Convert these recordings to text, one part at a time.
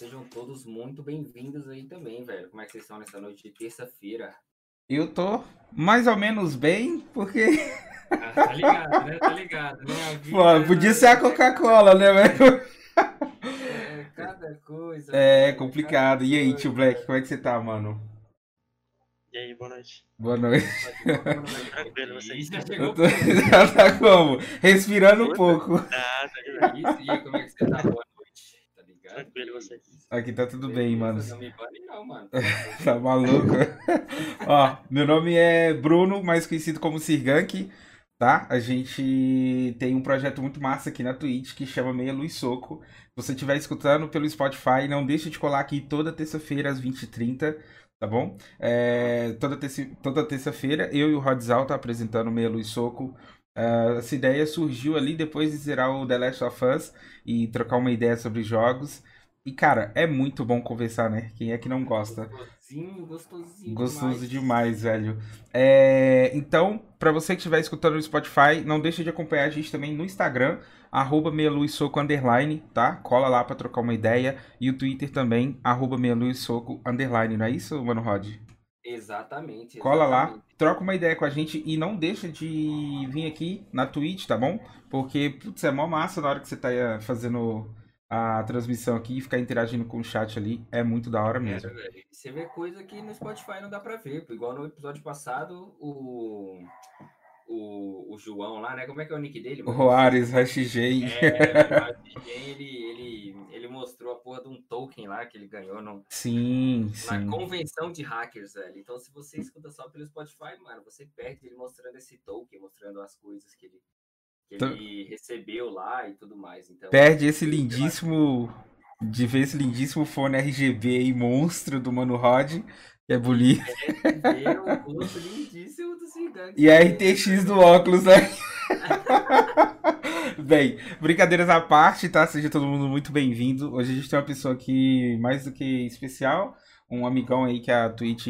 sejam todos muito bem-vindos aí também, velho. Como é que vocês estão nessa noite de terça-feira? Eu tô mais ou menos bem, porque. Ah, tá ligado, né? Tá ligado, né? Vida, Pô, podia ser a Coca-Cola, né, velho? É, cada coisa. É velho, complicado. E aí, tio. Black, como é que você tá, mano? E aí, boa noite. Boa noite. Tranquilo, vocês. Já Eu chegou tô... Já tá como? Respirando um pouco. Ah, tá ligado? isso? E aí, como é que você tá? Boa. Tá? Tranquilo, vocês. Aqui tá tudo bem, mano. Não me bane não, mano. Tá maluco? Ó, meu nome é Bruno, mais conhecido como Sirgank, tá? A gente tem um projeto muito massa aqui na Twitch que chama Meia Luz Soco. Se você estiver escutando pelo Spotify, não deixe de colar aqui toda terça-feira às 20h30, tá bom? É, toda terça- toda terça-feira eu e o Rodzal tá apresentando Meia Luz Soco. Ah, essa ideia surgiu ali depois de zerar o The Last of Us e trocar uma ideia sobre jogos. E, cara, é muito bom conversar, né? Quem é que não gosta? Gostosinho, gostosinho. Gostoso demais. demais, velho. É, então, pra você que estiver escutando no Spotify, não deixa de acompanhar a gente também no Instagram, arroba meia-luz-soco underline, tá? Cola lá pra trocar uma ideia. E o Twitter também, arroba meia-luz-soco underline, não é isso, Mano Rod? Exatamente. Cola lá, exatamente. troca uma ideia com a gente e não deixa de vir aqui na Twitch, tá bom? Porque, putz, é mó massa na hora que você tá eh, fazendo a transmissão aqui e ficar interagindo com o chat ali. É muito da hora mesmo. É, velho. E Você vê coisa que no Spotify não dá pra ver. Igual no episódio passado, o, o, o João lá, né? Como é que é o nick dele? O mano? Roares, Hashijay. É, velho, ele, ele, ele mostrou a porra de um token lá que ele ganhou no, Sim, na sim. convenção de hackers, velho. Então, se você escuta só pelo Spotify, mano, você perde ele mostrando esse token, mostrando as coisas que ele, que Então- ele recebeu lá e tudo mais. Então, Perde esse lindíssimo. De ver esse lindíssimo fone RGB aí, monstro do Mano Rod, que é bonito. ver o rosto lindíssimo do Zidane. E a RTX do óculos, né? Bem, brincadeiras à parte, tá? Seja todo mundo muito bem-vindo. Hoje a gente tem uma pessoa aqui mais do que especial, um amigão aí que a Twitch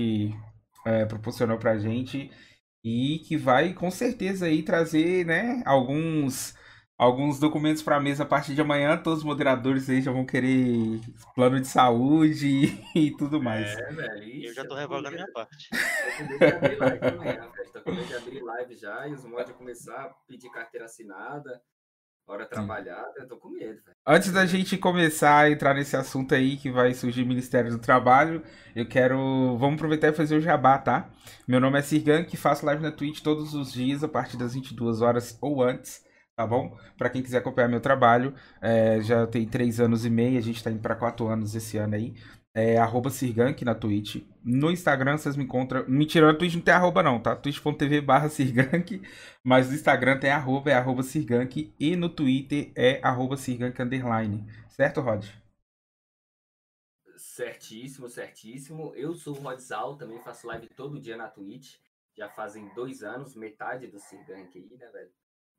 é, proporcionou pra gente e que vai com certeza aí trazer, né, alguns alguns documentos pra mesa a partir de amanhã. Todos os moderadores aí já vão querer plano de saúde e tudo mais. É, velho. Eu já tô com revogando a minha parte. Tô com medo de abrir live amanhã, velho. Tô com medo de abrir live já e os mods começar a pedir carteira assinada, hora trabalhada. Eu tô com medo, velho. Antes da gente começar a entrar nesse assunto aí que vai surgir Ministério do Trabalho, eu quero. Vamos aproveitar e fazer o jabá, tá? Meu nome é Sirgan, que faço live na Twitch todos os dias, a partir das 22 horas ou antes, tá bom? Pra quem quiser acompanhar meu trabalho, é, já tem 3 anos e meio, a gente tá indo pra 4 anos esse ano aí. É arroba Sirgank na Twitch. No Instagram vocês me encontram. Mentira, na Twitch não tem arroba não, tá? twitch.tv barra Sirgank. Mas no Instagram tem arroba, é arroba Sirgank. E no Twitter é arroba Sirgank underline. Certo, Rod? Certíssimo, certíssimo. Eu sou o Rodzal, também faço live todo dia na Twitch. Já fazem dois anos, metade do Sirgank aí, né, velho?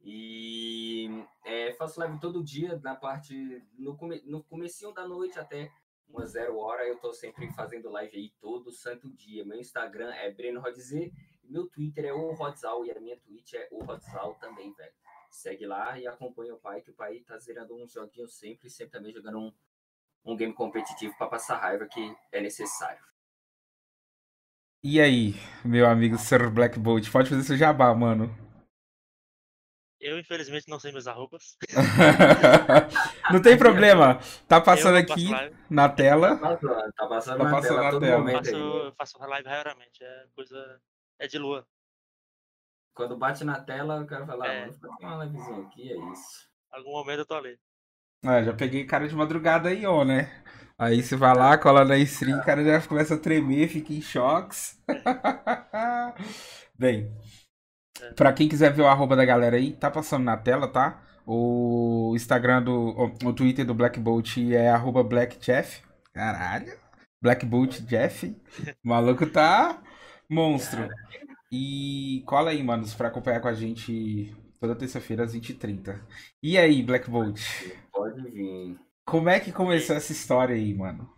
E é, faço live todo dia, na parte. No, come, no comecinho da noite até uma zero hora, eu tô sempre fazendo live aí todo santo dia. Meu Instagram é Breno Rodze, meu Twitter é o Rodzal e a minha Twitch é o Rodzal também, velho. Segue lá e acompanha o pai, que o pai tá zerando uns joguinhos sempre, sempre também jogando um, um game competitivo pra passar raiva que é necessário. E aí, meu amigo Sir Black Bolt, pode fazer seu jabá, mano. Eu, infelizmente, não sei minhas roupas. não tem problema. Tá passando aqui live, na tela. Tá passando, tá passando Tá na passando tela na todo tela. eu faço, eu faço live raramente. É coisa. É de lua. Quando bate na tela, eu quero falar, É. mano, fazer uma livezinha aqui, é isso. Algum momento eu tô ali. Ah, já peguei cara de madrugada aí, ó, né? Aí você vai lá, cola na stream, o cara já começa a tremer, fica em choques. Bem, pra quem quiser ver o arroba da galera aí, tá passando na tela, tá? O Instagram do. O, o Twitter do Black Bolt é arroba BlackJeff. Caralho. Black Bolt Jeff. O maluco tá monstro. E cola aí, manos, pra acompanhar com a gente toda terça-feira às 20h30. E aí, Black Bolt? Pode vir. Como é que começou essa história aí, mano?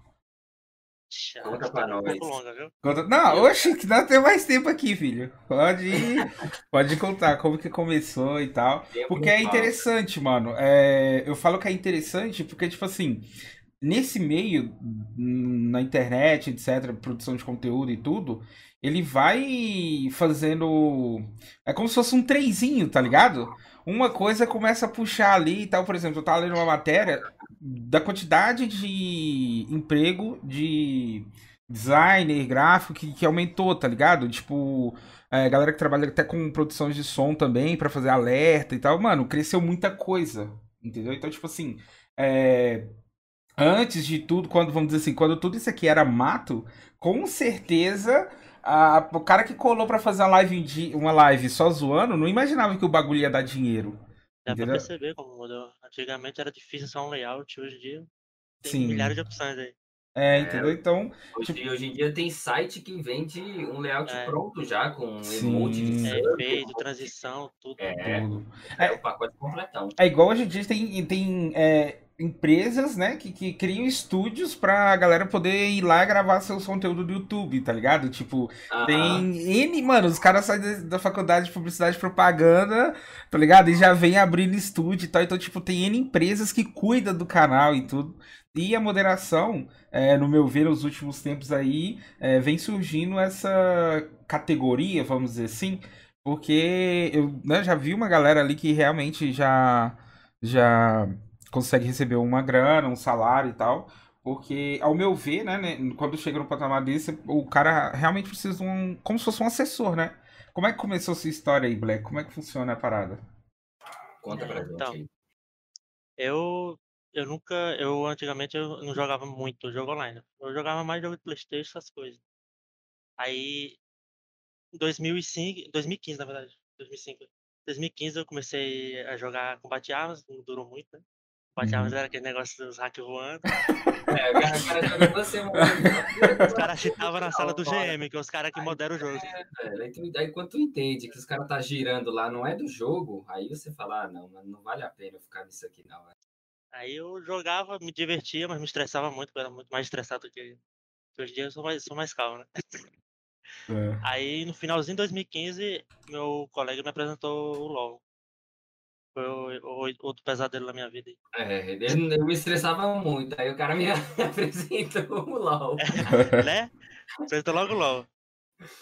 Conta pra um nós. longa, viu? Conta... Não, oxe, que dá ter mais tempo aqui, filho. Pode, pode contar como que começou e tal. Porque é interessante, mano. É, eu falo que é interessante porque, tipo assim, nesse meio, na internet, etc., produção de conteúdo e tudo, ele vai fazendo. É como se fosse um trenzinho, tá ligado? Uma coisa começa a puxar ali e tal. Por exemplo, eu tava lendo uma matéria da quantidade de emprego de designer, gráfico que, que aumentou, tá ligado? Tipo, é, galera que trabalha até com produções de som também para fazer alerta e tal. Mano, cresceu muita coisa, entendeu? Então, tipo assim, é, antes de tudo, quando vamos dizer assim, quando tudo isso aqui era mato, com certeza a, o cara que colou para fazer uma live, uma live só zoando não imaginava que o bagulho ia dar dinheiro. Dá entendeu? pra perceber como mudou. Antigamente era difícil só um layout, hoje em dia tem Sim. milhares de opções aí. É, entendeu? Então, Hoje, hoje em dia tem site que vende um layout É. pronto já, com Sim. emoji de. É, efeito, transição, tudo. É, tudo. é o pacote completão. É igual hoje em dia tem, tem é, empresas, né, que, que criam estúdios pra galera poder ir lá gravar seus conteúdos do YouTube, tá ligado? Tipo, tem N, mano, os caras saem da, da faculdade de publicidade e propaganda, tá ligado? E já vem abrindo estúdio e tal. Então, tipo, tem N empresas que cuidam do canal e tudo. E a moderação, é, no meu ver, nos últimos tempos aí, é, vem surgindo essa categoria, vamos dizer assim, porque eu né, já vi uma galera ali que realmente já, já consegue receber uma grana, um salário e tal. Porque, ao meu ver, né, né, quando chega no patamar desse, o cara realmente precisa de um. Como se fosse um assessor, né? Como é que começou sua história aí, Black? Como é que funciona a parada? Conta pra gente Então. aí. Eu, eu nunca, eu antigamente eu não jogava muito jogo online. Eu jogava mais jogo de Playstation, essas coisas. Aí, em 2005, 2015 na verdade, 2005. 2015 eu comecei a jogar combate armas, não durou muito, né? Combate Uhum. era aquele negócio dos hack voando. É, o cara, o cara semanas. Os caras cheatavam na sala do GM, que é os caras que moderam o jogo. Velho, Aí, tu- aí quando tu entende que os caras tá girando lá, não é do jogo, aí você fala, ah, não, não vale a pena eu ficar nisso aqui, não. velho. Aí eu jogava, me divertia, mas me estressava muito, porque eu era muito mais estressado do que que hoje em dia eu sou mais, sou mais calmo, né? É. Aí no finalzinho de 2015, meu colega me apresentou o LoL. Foi o, o- outro pesadelo na minha vida. aí. É, eu, eu me estressava muito, aí o cara me apresentou o LOL. né? Apresentou logo o LoL.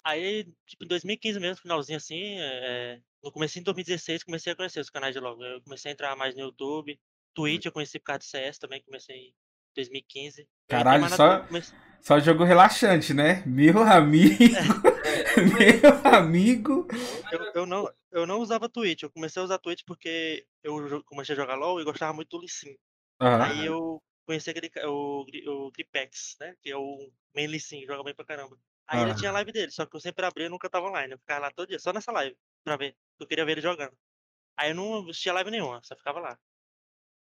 Aí, tipo, em 2015 mesmo, finalzinho assim, é, no começo de 2016, comecei a conhecer os canais de LoL. Eu comecei a entrar mais no YouTube. Twitch eu conheci por causa de CS também, comecei 2015. Eu entrei Caralho, só- Só jogo relaxante, né? Meu amigo, É, meu amigo. Eu, eu não, eu não usava Twitch, eu comecei a usar Twitch porque eu comecei a jogar LoL e gostava muito do Lee Sin. Aí eu conheci aquele, o, o Gripex, né? Que é o main Lee Sin, joga bem pra caramba. Aí ele tinha live dele, só que eu sempre abria e nunca tava online. Eu ficava lá todo dia, só nessa live, pra ver. Eu queria ver ele jogando. Aí eu não assistia live nenhuma, só ficava lá.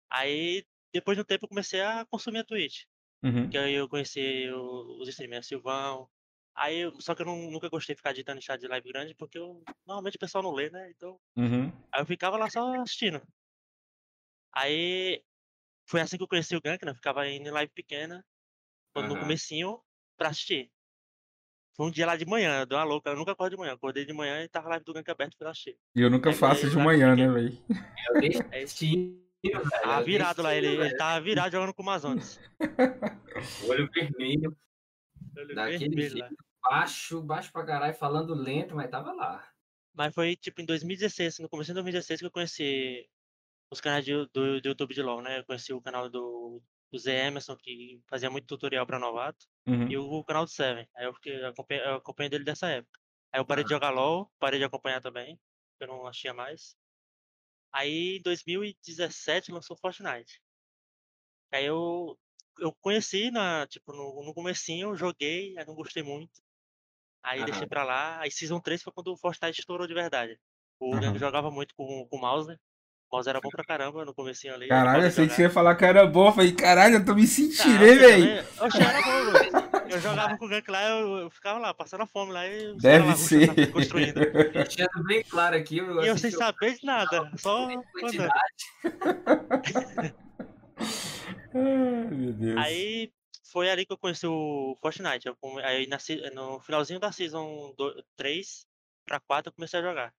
Aí, depois de um tempo, eu comecei a consumir a Twitch. Uhum. Que aí eu conheci os streamers, Silvão. Aí, eu- só que eu não- nunca gostei de ficar editando em chat de live grande, porque eu, normalmente o pessoal não lê, né? Então, Uhum. aí eu ficava lá só assistindo. Aí, foi assim que eu conheci o Gank, né? Eu ficava indo em live pequena, quando no Aham. comecinho, pra assistir. Foi um dia lá de manhã, deu uma louca, eu nunca acordo de manhã. Acordei de manhã e tava a live do Gank aberto, lá assistir. E eu nunca Aí faço foi de manhã, né, velho? Eu É assistir, velho, eu virado lá, ele, ele velho. tava virado jogando com o Amazonas. Olho vermelho, Olho daquele vermelho lá. jeito, baixo, baixo pra caralho, falando lento, mas tava lá. Mas foi tipo em 2016, no começo de 2016 que eu conheci os canais de- do, do YouTube de LoL, né? Eu conheci o canal do, do Zé Emerson, que fazia muito tutorial pra novato, Uhum. e o, canal do Seven. Aí eu, fiquei, eu acompanhei, eu acompanhei dele dessa época. Aí eu parei de jogar LoL, parei de acompanhar também, porque eu não achia mais. Aí em 2017 lançou Fortnite. Aí eu, eu conheci na, tipo, no, no comecinho, eu joguei, aí não gostei muito. Aí Aham. deixei pra lá. Aí Season 3 foi quando o Fortnite estourou de verdade. O. Gang jogava muito com, com o Mauser. O Mouse era bom pra caramba no comecinho ali. Caralho, eu sei que você ia falar que era bom. Eu falei, caralho, eu tô me sentindo, hein, velho? também? Oxe, era bom, velho. Eu jogava com o Gank lá, eu, eu ficava lá, passando fome lá e os caras lá Deve rushando, ser. construindo. Deixando bem claro aqui, eu, E eu sem saber de nada, só. Ai, meu Deus. Aí foi ali que eu conheci o Fortnite. Eu aí na no finalzinho da Season 3 pra 4 eu comecei a jogar.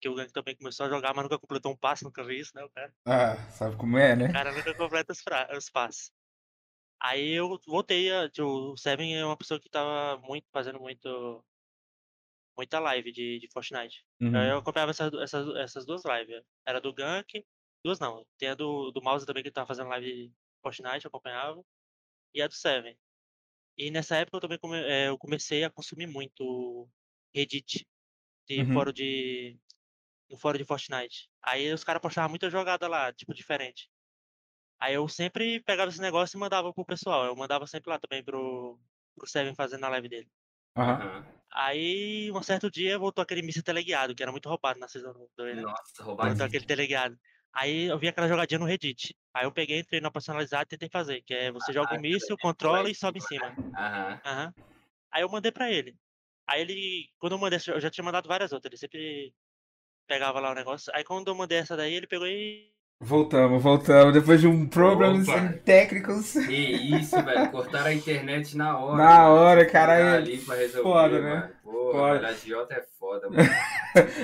Que o Gank também começou a jogar, mas nunca completou um passe, nunca vi isso, né? O cara, Ah, sabe como é, né? o cara nunca completa os, os passes. Aí eu voltei a. tipo, O Seven é uma pessoa que tava muito, fazendo muito. Muita live de, de Fortnite. Uhum. Eu acompanhava essas, essas, essas duas lives. Era do Gank, duas não. Tem a do, do Mouse também que tava fazendo live de Fortnite, eu acompanhava. E a do Seven. E nessa época eu também come- eh, eu comecei a consumir muito Reddit de Uhum. fórum de. No fórum de Fortnite. Aí os caras postavam muita jogada lá, tipo, diferente. Aí eu sempre pegava esse negócio e mandava pro pessoal. Eu mandava sempre lá também pro, pro Seven fazendo a live dele. Aham. Aham. Aí, um certo dia, voltou aquele míssil teleguiado, que era muito roubado na Season 2, né? Nossa, Voltou roubadinho. aquele teleguiado. Aí eu vi aquela jogadinha no Reddit. Aí eu peguei, entrei na personalizada e tentei fazer, que é você joga Ah, o míssil, aquela controla e sobe em cima. Aham. Aham. Aí eu mandei pra ele. Aí ele, quando eu mandei, eu já tinha mandado várias outras, ele sempre pegava lá o negócio. Aí quando eu mandei essa daí, ele pegou e. Voltamos, voltamos. Depois de um problemas Opa. técnicos. Que isso, velho. Cortaram a internet na hora. Na hora, cara, ligar é ali pra resolver, foda, né? Mano. Porra, Foda. velho, a Giota é foda, mano.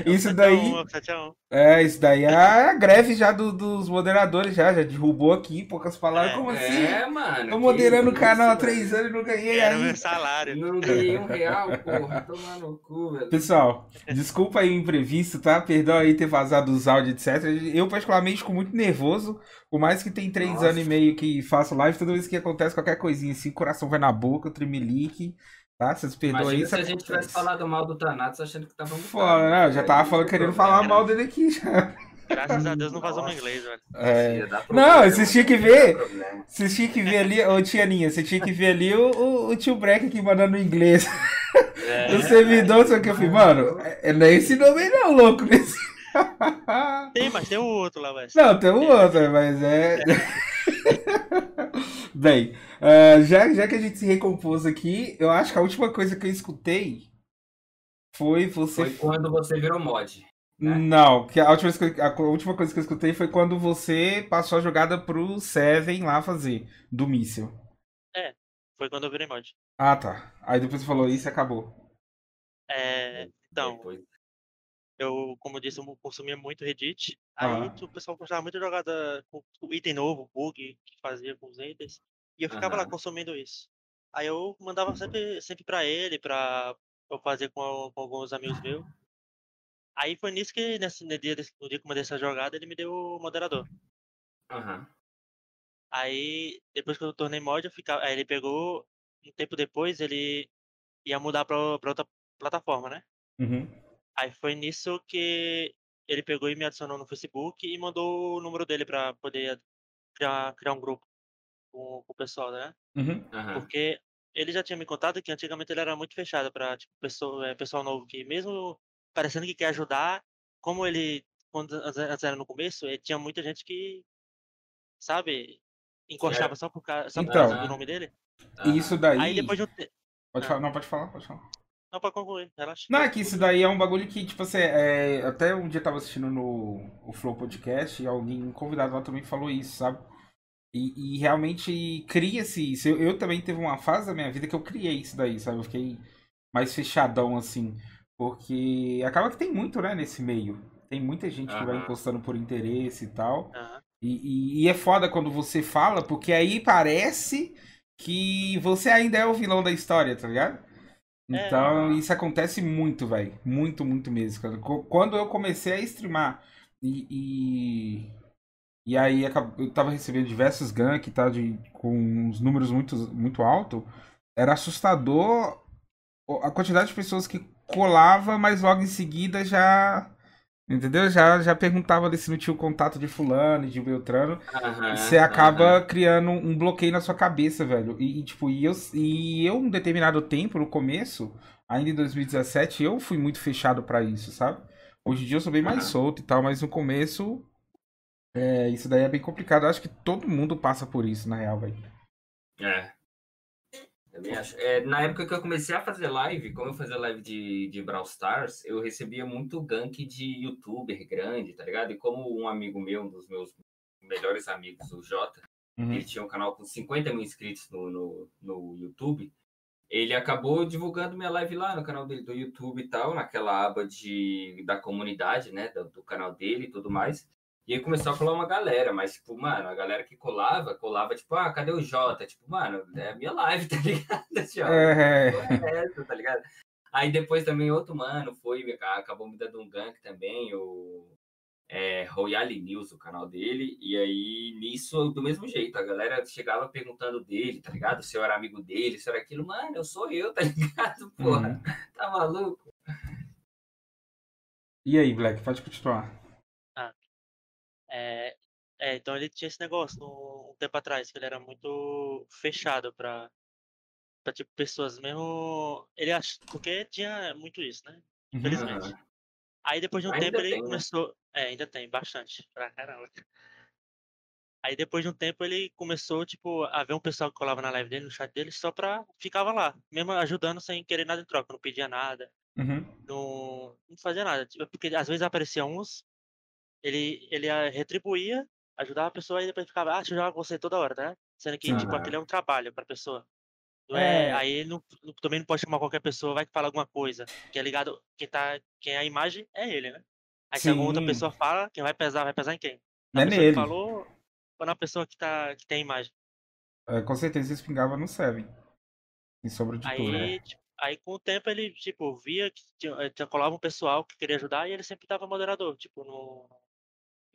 Isso 7 daí. a 1, 7 a 1. É, isso daí é a greve já do- dos moderadores, já, já derrubou aqui, poucas palavras. É, Como assim? É, mano. Tô moderando o canal há três anos e não ganhei Era o aí. meu salário. Não ganhei um real, porra. Tomar no cu, velho. Pessoal, desculpa aí o imprevisto, tá? Perdão aí ter vazado os áudios, etc. Eu, particularmente, fico muito nervoso. Por mais que tem três Nossa. anos e meio que faço live, toda vez que acontece qualquer coisinha assim, o coração vai na boca, tremelique, tá? Vocês perdoam aí. Imagina isso se a gente tivesse acontece. falado mal do Thanatos achando que tava Foda, né? Eu já tava falando, querendo falar mal dele aqui já. Graças a Deus não vazou meu Nossa. inglês, velho. É. Não, vocês tinham que ver. Problema. Você tinha que ver ali, ô tia Ninha, você tinha que ver ali o, o, o tio Breck aqui mandando inglês. É, No servidor, só que eu falei, mano, é, não é esse nome aí não, louco. Nesse... Tem, mas tem o outro lá, velho. Não, tem um outro, mas é. Bem, ah, já, já que a gente se recompôs aqui, eu acho que a última coisa que eu escutei foi você. Foi quando você virou mod. né? Não, que a última, a última coisa que eu escutei foi quando você passou a jogada pro Seven lá fazer, do míssil. Foi quando eu virei mod. Ah, tá. Aí depois você falou isso e acabou. É, então, Depois. Eu, como eu disse, eu consumia muito Reddit. Aí Aham. o pessoal postava muita jogada com com item novo, bug que fazia com os itens. E eu ficava lá consumindo isso. Aí eu mandava sempre, sempre pra ele, pra eu fazer com, com alguns amigos meus. Aí foi nisso que, nesse, no, dia, desse- no dia que eu mandei essa jogada, ele me deu o moderador. Aham. Aí, depois que eu tornei mod, eu ficava. Aí ele pegou. Um tempo depois, ele ia mudar pra, pra outra plataforma, né? Uhum. Aí foi nisso que ele pegou e me adicionou no Facebook e mandou o número dele pra poder criar, criar um grupo com, com o pessoal, né? Uhum. Aham. Porque ele já tinha me contado que antigamente ele era muito fechado pra tipo, pessoa, é, pessoal novo que mesmo parecendo que quer ajudar, como ele, quando era no começo, ele tinha muita gente que, sabe, encostava só por causa só por Então. causa do nome dele. Isso daí. Aí depois de um tempo. Pode Ah. falar, não, pode falar, pode falar. Não, pra concluir, relaxa. Não, é que isso daí é um bagulho que, tipo assim, é, até um dia eu tava assistindo no o Flow Podcast e alguém, um convidado lá também falou isso, sabe? E, e realmente cria-se isso. Eu, eu também teve uma fase da minha vida que eu criei isso daí, sabe? Eu fiquei mais fechadão, assim. Porque acaba que tem muito, né, nesse meio. Tem muita gente que vai encostando por interesse e tal. E, e- e é foda quando você fala, porque aí parece que você ainda é o vilão da história, tá ligado? É. Então, isso acontece muito, velho. Muito, muito mesmo. cara. Quando eu comecei a streamar e. E, e aí eu tava recebendo diversos gank tá, de, com uns números muito, muito altos, era assustador a quantidade de pessoas que colava, mas logo em seguida já. Entendeu? Já, já perguntava ali se não tinha o contato de fulano, de Beltrano. Aham, Você acaba aham. criando um bloqueio na sua cabeça, velho. E, e, tipo, e eu, e eu, um determinado tempo, no começo, ainda em 2017, eu fui muito fechado pra isso, sabe? Hoje em dia eu sou bem mais solto e tal, mas no começo, é, isso daí é bem complicado. Eu acho que todo mundo passa por isso, na real, velho. É. Também acho. É, na época que eu comecei a fazer live, como eu fazia live de, de Brawl Stars, eu recebia muito gank de youtuber grande, tá ligado? E como um amigo meu, um dos meus melhores amigos, o Jota, Uhum. ele tinha um canal com 50 mil inscritos no, no, no YouTube, ele acabou divulgando minha live lá no canal dele do YouTube e tal, naquela aba de, da comunidade, né, do, do canal dele e tudo mais. E aí começou a colar uma galera, mas, tipo, mano, a galera que colava, colava, tipo, ah, cadê o Jota? Tipo, mano, é a minha live, tá ligado? Tipo, É. é essa, tá ligado? Aí depois também outro mano foi, acabou me dando um gank também, o é, Royale News, o canal dele, e aí nisso, do mesmo jeito, a galera chegava perguntando dele, tá ligado? Se eu era amigo dele, se era aquilo, mano, eu sou eu, tá ligado? Porra, Uhum. tá maluco? E aí, Black, pode continuar. É, é, então ele tinha esse negócio no- um tempo atrás, que ele era muito fechado pra, pra tipo, pessoas mesmo. Ele acha. Porque tinha muito isso, né? Uhum. Infelizmente. Aham. Aí depois de um Ainda tempo ele tem, né? começou. É, ainda tem, bastante. Pra caramba. Aí depois de um tempo ele começou, tipo, a ver um pessoal que colava na live dele, no chat dele, só pra. Ficava lá, mesmo ajudando sem querer nada em troca, não pedia nada, Uhum. não, não fazia nada. Tipo, porque às vezes aparecia uns, ele, ele ah, retribuía, ajudava a pessoa e depois ficava, ah, deixa eu jogar com você toda hora, né? Sendo que, tipo, Aham. aquele é um trabalho pra pessoa. Não é, É. aí não, também não pode chamar qualquer pessoa, vai que fala alguma coisa. Que é ligado, quem tá. Quem é a imagem é ele, né? Aí se alguma outra Sim. pessoa fala, quem vai pesar, vai pesar em quem? Não Na é nele. que falou ou na pessoa que, tá, que tem a imagem? É, com certeza esse pingava no Seven. Em sombra de tudo. Aí, tipo, aí com o tempo ele, tipo, via que tinha, eh, tinha- colava um pessoal que queria ajudar e ele sempre dava moderador, tipo, no,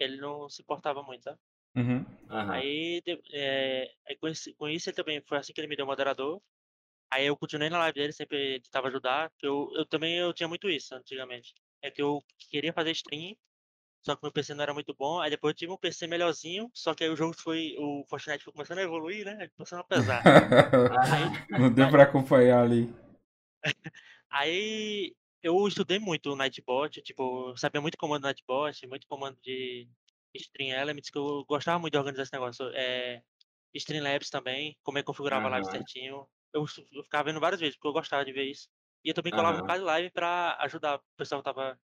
ele não se importava muito, sabe? Uhum. Aí, de- aí com, esse- com isso ele também foi assim que ele me deu moderador. Aí eu continuei na live dele, sempre tentava ajudar, eu, eu também eu tinha muito isso antigamente. É que eu queria fazer stream, só que meu PC não era muito bom. Aí depois eu tive um PC melhorzinho, só que aí o jogo foi, o Fortnite foi começando a evoluir, né? Aí Começando a pesar. Ah, Não deu pra acompanhar ali. Aí eu estudei muito o Nightbot, tipo, sabia muito comando Nightbot, muito comando de Stream Elements, que eu gostava muito de organizar esse negócio. É, Streamlabs também, como é que configurava a live certinho. Eu, eu ficava vendo vários vídeos, porque eu gostava de ver isso. E eu também colava um bocado de live pra ajudar o pessoal que tava,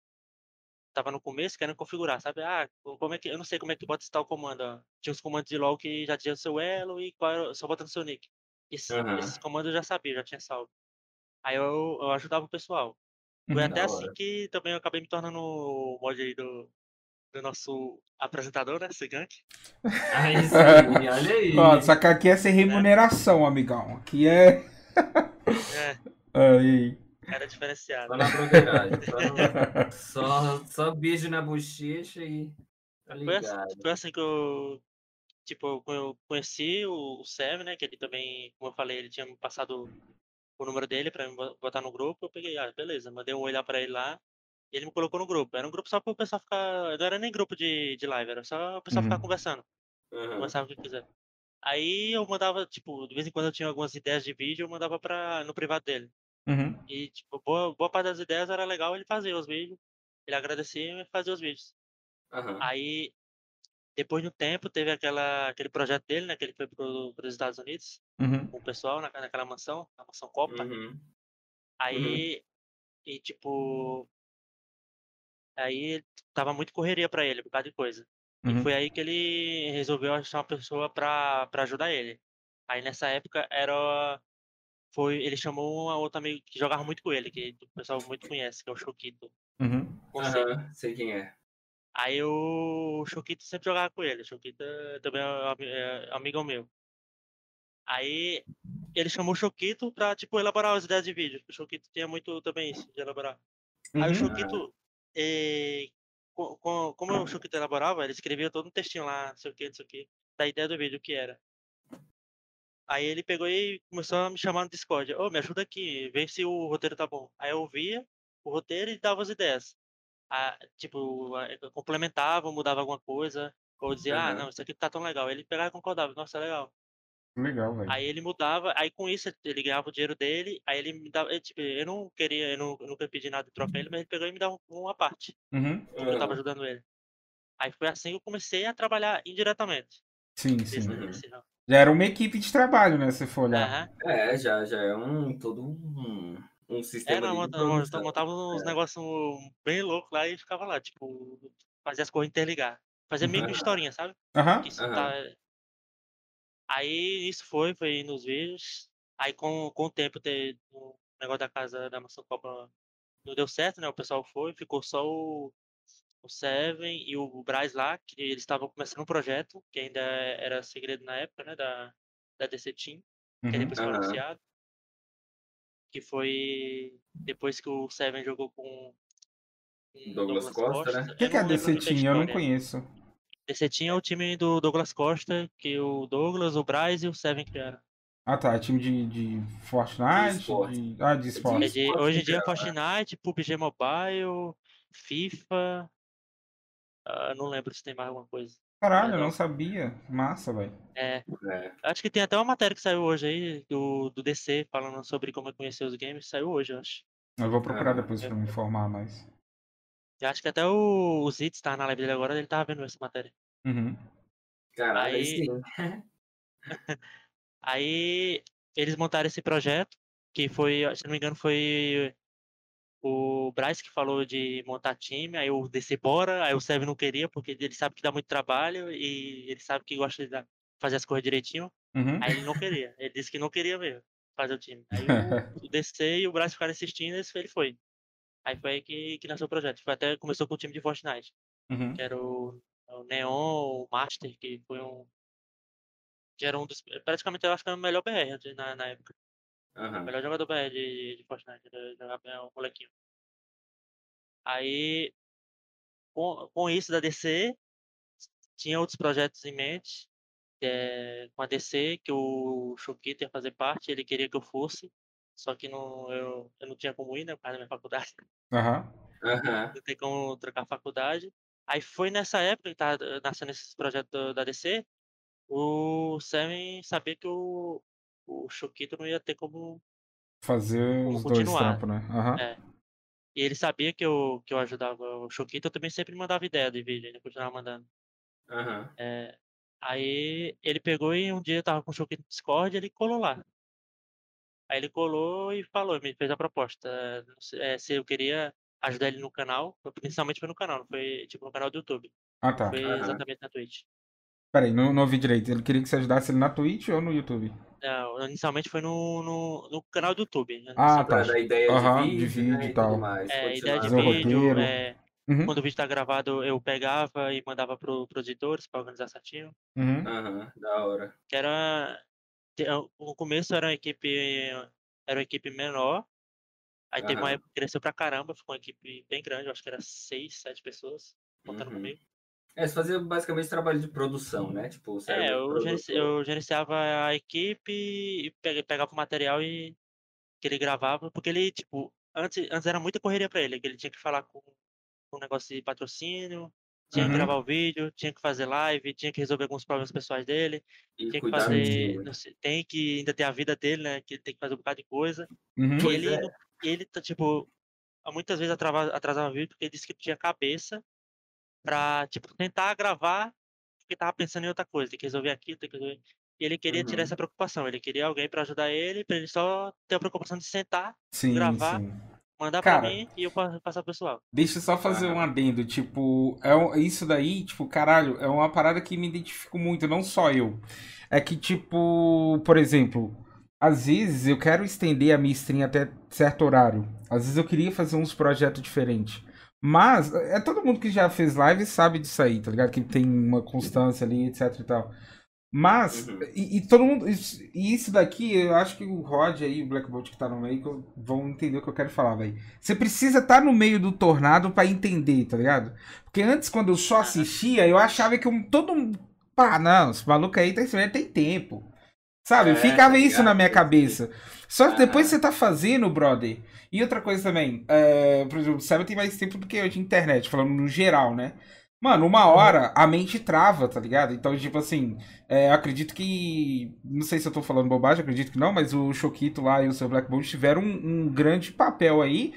tava no começo querendo configurar, sabe? Ah, como é que, eu não sei como é que bota esse tal comando. ó. Tinha os comandos de LoL que já tinha o seu elo e qual era, só botando seu nick. Esse- Aham. Esses comandos eu já sabia, já tinha salvo. Aí eu, eu ajudava o pessoal. Foi Uhum. até assim hora. que também eu acabei me tornando o mod aí do, do nosso apresentador, né? Cigank. Aí sim, olha aí. Que aqui é sem remuneração, amigão. Aqui é. É, Aí. era diferenciado. Só na broderagem. Só, só, só beijo na bochecha e. Tá Foi assim, foi assim que eu, tipo, eu conheci o, o Sam, né? Que ele também, como eu falei, ele tinha me passado o número dele bo- botar no grupo. Eu peguei, ah, beleza, mandei um lá pra ele lá. E ele me colocou no grupo. Era um grupo só pro pessoal ficar. Não era nem grupo de, de live, era só o pessoal ficar Uhum. conversando. Aham. Conversava o que quiser. Aí eu mandava, tipo, de vez em quando eu tinha algumas ideias de vídeo, eu mandava pra, no privado dele. Uhum. E, tipo, boa, boa parte das ideias era legal, ele fazia os vídeos. Ele agradecia e fazia os vídeos. Aham. Aí, depois de um tempo, teve aquela, aquele projeto dele, né? Que ele foi pro, pros Estados Unidos Uhum. com o pessoal na, naquela mansão, na mansão Copa. Uhum. Aí, e tipo. Aí tava muito correria pra ele, por causa de coisa. E Uhum. foi aí que ele resolveu achar uma pessoa pra ajudar ele. Aí nessa época era. Foi, ele chamou uma outra amigo que jogava muito com ele, que o pessoal muito conhece, que é o Choquito. Uhum. Aham. Sei quem é. Aí o Choquito sempre jogava com ele. O Choquito também é é amigo meu. Aí ele chamou o Choquito pra, tipo, elaborar as ideias de vídeo. O Choquito tinha muito também isso, de elaborar. Aí o Uhum. Choquito, eh, co- co- como o Choquito elaborava, ele escrevia todo um textinho lá, não sei o que, não sei o que, da ideia do vídeo, o que era. Aí ele pegou e começou a me chamar no Discord. Ô, me ajuda aqui, vê se o roteiro tá bom. Aí eu via o roteiro e dava as ideias. Ah, tipo, ah, eu complementava, mudava alguma coisa, ou dizia, ah, Aham. não, isso aqui tá tão legal. Ele pegava e concordava, nossa, é legal. Legal, velho. Aí ele mudava, aí com isso ele ganhava o dinheiro dele, aí ele me dava, tipo, eu não queria, eu, não, eu nunca pedi nada troca a ele, mas ele pegou e me dava uma parte, Uhum. eu tava ajudando ele. Aí foi assim que eu comecei a trabalhar indiretamente. Sim, sim. Uhum. Já era uma equipe de trabalho, né? Se for olhar. Aham. É, já, já é um todo um, um É, sistema não, ali de montava uns É. negócios bem loucos lá e ficava lá, tipo, fazia as coisas interligar. Fazia meio que historinha, sabe? Que isso Aham. tá... Aí isso foi, foi nos vídeos. Aí com, com o tempo o negócio da casa da maçã Copa não deu certo, né? O pessoal foi, ficou só o, o Seven e o Braz lá, que eles estavam começando um projeto, que ainda era segredo na época, né, da, da DC Team, que Uhum. depois foi anunciado. Que foi depois que o Seven jogou com com Douglas Costa, né? O que, que é DC Team? Eu não conheço. DC Team é o time do Douglas Costa, que o Douglas, o Braz e o Seven criaram. Ah tá, é time de, de Fortnite? esporte. de- Ah, de É esporte. de- esporte hoje em em dia é né? Fortnite, PUBG Mobile, FIFA. ah, não lembro se tem mais alguma coisa. Caralho, eu não sabia. Massa, velho. É, É. acho que tem até uma matéria que saiu hoje aí do, do DC falando sobre como é conhecer os games. Saiu hoje, eu acho. Eu vou procurar Ah, depois pra me informar mais. Eu acho que até o, o Zitz tá na live dele agora, ele tava vendo essa matéria. Uhum. Caralho, Aí- sim. Aí eles montaram esse projeto, que foi, se não me engano, foi o Bryce que falou de montar time, aí o DC bora, aí o Seven não queria, porque ele sabe que dá muito trabalho e ele sabe que gosta de fazer as coisas direitinho. Uhum. Aí ele não queria, ele disse que não queria mesmo fazer o time. Aí o DC e o Bryce ficaram insistindo e ele foi. Aí foi aí que, que nasceu o projeto. Foi até começou com o time de Fortnite, Uhum. que era o, o Neon, o Master, que foi um. Que era um dos. Praticamente eu acho que era o melhor BR na, na época. O Aham. melhor jogador BR de, de Fortnite, ele jogava bem, o molequinho. Aí, com, com isso da DC, tinha outros projetos em mente. é, com a DC, que o Shokito ia fazer parte, ele queria que eu fosse. Só que não, eu, eu não tinha como ir, né? Por causa da minha faculdade. Aham. Aham. Não tem como trocar faculdade. Aí foi nessa época que tá nascendo esses projetos do- da DC, o Seven sabia que o, o Shokito não ia ter como Fazer Como os dois continuar. trampos, né? Aham. É. E ele sabia que eu, que eu ajudava o Shokito, eu também sempre mandava ideia de vídeo, ele continuava mandando. Aham. É, aí ele pegou e um dia eu tava com o Shokito no Discord e ele colou lá. Aí ele colou e falou, me fez a proposta. é, se eu queria ajudar ele no canal, inicialmente foi no canal, não foi tipo no canal do YouTube. Ah, tá. Foi Aham. exatamente na Twitch. Peraí, não, não ouvi direito. Ele queria que você ajudasse ele na Twitch ou no YouTube? Não, inicialmente foi no, no, no canal do YouTube. Ah, Pra tá. dar ideia Aham, de de vídeo, né, e tal. mais. É, ideia de o vídeo, é, Uhum. quando o vídeo tá gravado eu pegava e mandava pro, pros editores pra organizar certinho. Uhum. Aham, da hora. que era te- no começo era uma equipe era uma equipe menor aí teve uma época que cresceu pra caramba ficou uma equipe bem grande eu acho que era seis sete pessoas contando Uhum. comigo É, você fazia basicamente trabalho de produção, né? Tipo, você é eu, gerenci- eu gerenciava a equipe e pe- pegava o material e que ele gravava porque ele tipo antes antes era muita correria pra ele que ele tinha que falar com com um negócio de patrocínio tinha Uhum. que gravar o vídeo tinha que fazer live tinha que resolver alguns problemas pessoais dele E tinha que fazer. não sei, tem que ainda ter a vida dele, né? Que tem que fazer um bocado de coisa. Uhum. E ele, é. ele tá, tipo, muitas vezes atrava- atrasava o vídeo porque ele disse que tinha cabeça pra, tipo, tentar gravar porque tava pensando em outra coisa. Tem que resolver aquilo, tem que resolver. E ele queria tirar Uhum. essa preocupação. Ele queria alguém pra ajudar ele, pra ele só ter a preocupação de sentar, Sim, gravar. sim. mandar Cara, pra mim e eu pa- passar pro pessoal. Deixa eu só fazer Aham. um adendo, tipo, é isso daí, tipo, caralho, é uma parada que me identifico muito, não só eu. É que, tipo, por exemplo, às vezes eu quero estender a minha stream até certo horário. Às vezes eu queria fazer uns projetos diferentes. Mas, é todo mundo que já fez live sabe disso aí, tá ligado? Que tem uma constância ali, etc e tal. Mas, Uhum. e, e todo mundo. isso- E isso daqui, eu acho que o Rod aí, o Black Bolt que tá no meio, vão entender o que eu quero falar, velho. Você precisa estar no meio do tornado pra entender, tá ligado? Porque antes, quando eu só assistia, eu achava que um, todo mundo. Pá, não, esse maluco aí tá tem tempo. Sabe? É, Ficava tá isso na minha cabeça. Só que depois Aham. você tá fazendo, brother. E outra coisa também, é, por exemplo, o Seba tem mais tempo do que eu de internet, falando no geral, né? Mano, uma hora a mente trava, tá ligado? Então, tipo assim, é, acredito que. Não sei se eu tô falando bobagem, acredito que não, mas o Choquito lá e o seu Black Bolt tiveram um, um grande papel aí.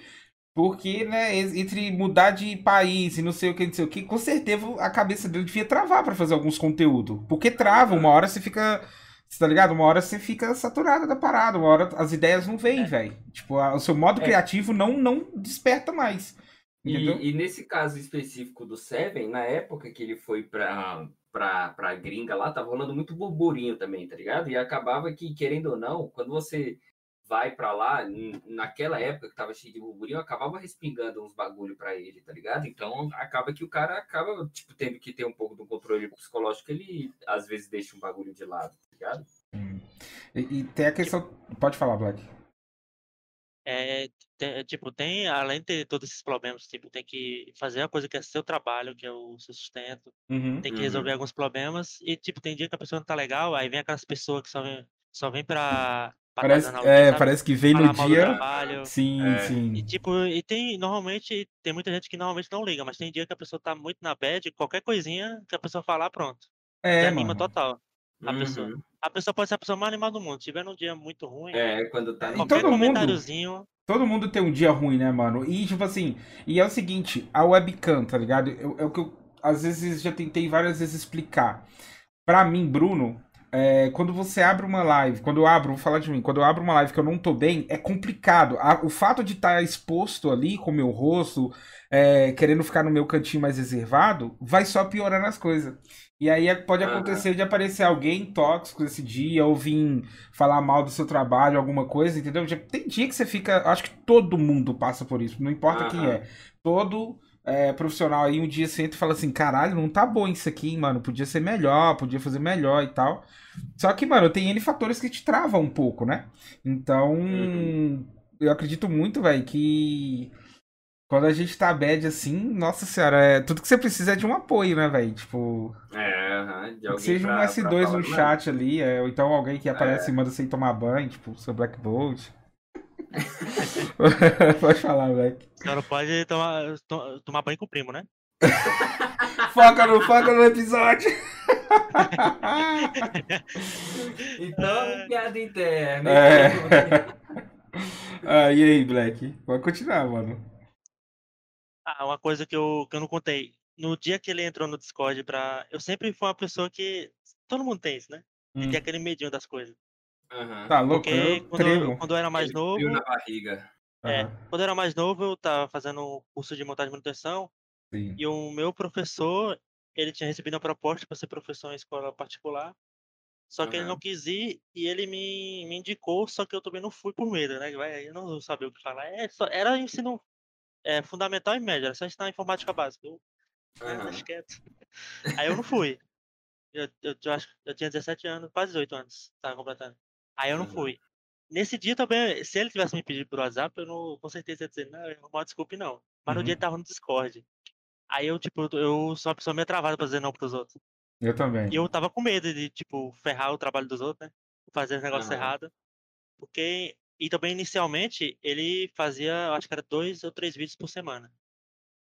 Porque, né, entre mudar de país e não sei o que, não sei o que, com certeza a cabeça dele devia travar pra fazer alguns conteúdos. Porque trava, uma hora você fica. Você tá ligado? Uma hora você fica saturado da parada, uma hora as ideias não vêm, É. velho. Tipo, a- o seu modo É. criativo não, não desperta mais. E, e nesse caso específico do Seven, na época que ele foi pra, pra, pra gringa lá, tava rolando muito burburinho também, tá ligado? E acabava que, querendo ou não, quando você vai para lá, naquela época que tava cheio de burburinho, acabava respingando uns bagulho para ele, tá ligado? Então acaba que o cara acaba, tipo, tendo que ter um pouco do controle psicológico, ele às vezes deixa um bagulho de lado, ligado? Hum. E, e, tem a questão. Pode falar, Black. É, tem, tipo, tem, além de ter todos esses problemas, tipo, tem que fazer a coisa que é seu trabalho, que é o seu sustento, uhum. tem que resolver uhum. alguns problemas, e, tipo, tem dia que a pessoa não tá legal, aí vem aquelas pessoas que só vem, só vem pra Parece, é, parece que vem no dia. Sim, é. sim. E, tipo, e tem, normalmente, tem muita gente que normalmente não liga, mas tem dia que a pessoa tá muito na bad, qualquer coisinha que a pessoa falar, pronto. É, anima total. A, uhum. pessoa. a pessoa pode ser a pessoa mais animada do mundo. Se tiver num dia muito ruim. É, quando tá em todo mundo. Todo mundo tem um dia ruim, né, mano? E, tipo assim, e é o seguinte, a webcam, tá ligado? é o que eu, às vezes, já tentei várias vezes explicar. Pra mim, Bruno, é, quando você abre uma live, quando eu abro, vou falar de mim, quando eu abro uma live que eu não tô bem, é complicado. A, o fato de estar tá exposto ali com o meu rosto, é, querendo ficar no meu cantinho mais reservado, vai só piorando as coisas. E aí é, pode acontecer uhum. de aparecer alguém tóxico esse dia, ou vir falar mal do seu trabalho, alguma coisa, entendeu? Tem dia que você fica. Acho que todo mundo passa por isso, não importa uhum. quem é. Todo é, profissional aí um dia senta e fala assim: caralho, não tá bom isso aqui, mano. Podia ser melhor, podia fazer melhor e tal. Só que, mano, tem N fatores que te travam um pouco, né? Então, uhum. eu acredito muito, velho, que quando a gente tá bad assim, nossa senhora, é, tudo que você precisa é de um apoio, né, velho? Tipo. É, de alguém seja um S2 no chat ali, é, ou então alguém que aparece é. e manda você tomar banho, tipo, seu Black Bolt. pode falar, Black. O cara pode tomar, to, tomar banho com o primo, né? foca no, foca no episódio. então, piada interna. É. ah, e aí, Black? Pode continuar, mano. Ah, uma coisa que eu, que eu não contei. No dia que ele entrou no Discord pra. Eu sempre fui uma pessoa que. Todo mundo tem isso, né? Hum. Tem aquele medinho das coisas. Uhum. Tá louco? Porque eu quando, eu, quando eu era mais novo. na barriga. É, uhum. quando eu era mais novo, eu tava fazendo curso de montagem e manutenção. Sim. E o meu professor, ele tinha recebido uma proposta para ser professor em escola particular. Só que uhum. ele não quis ir e ele me, me indicou, só que eu também não fui por medo, né? Eu não sabia o que falar. É, só, era ensino é, fundamental e médio, era só ensinar informática básica. Eu, uhum. é, quieto. Aí eu não fui. Eu, eu, eu, acho eu tinha 17 anos, quase 18 anos, tava completando. Aí eu não uhum. fui. Nesse dia também, se ele tivesse me pedido por WhatsApp, eu não, com certeza ia dizer, não, eu não desculpe não. Mas uhum. no dia ele tava no Discord. Aí eu, tipo, eu sou uma pessoa meio travada pra dizer não pros outros. Eu também. E eu tava com medo de, tipo, ferrar o trabalho dos outros, né? Fazer os negócios uhum. errados. Porque. E também, inicialmente, ele fazia, acho que era dois ou três vídeos por semana.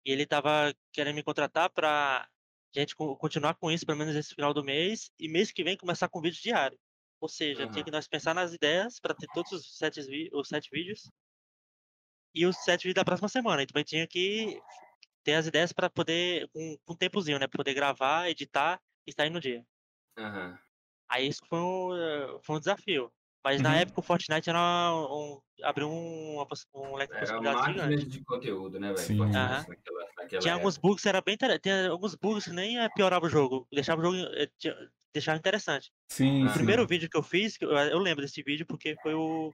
E ele tava querendo me contratar pra gente continuar com isso, pelo menos esse final do mês. E mês que vem começar com vídeo diário. Ou seja, uhum. tinha que nós pensar nas ideias para ter todos os sete, os sete vídeos. E os sete vídeos da próxima semana. E também tinha que ter as ideias para poder, com um, um tempozinho, né? Poder gravar, editar e sair no dia. Uhum. Aí isso foi um, foi um desafio. Mas uhum. na época o Fortnite era um, abriu um, um leque de possibilidades gigante. de conteúdo, né, velho? Uhum. Naquela, naquela Tinha alguns bugs, era bem Tinha alguns bugs que nem piorava o jogo. Deixava o jogo. Eh, deixava interessante. Sim. O primeiro vídeo que eu fiz, eu, eu lembro desse vídeo porque foi o.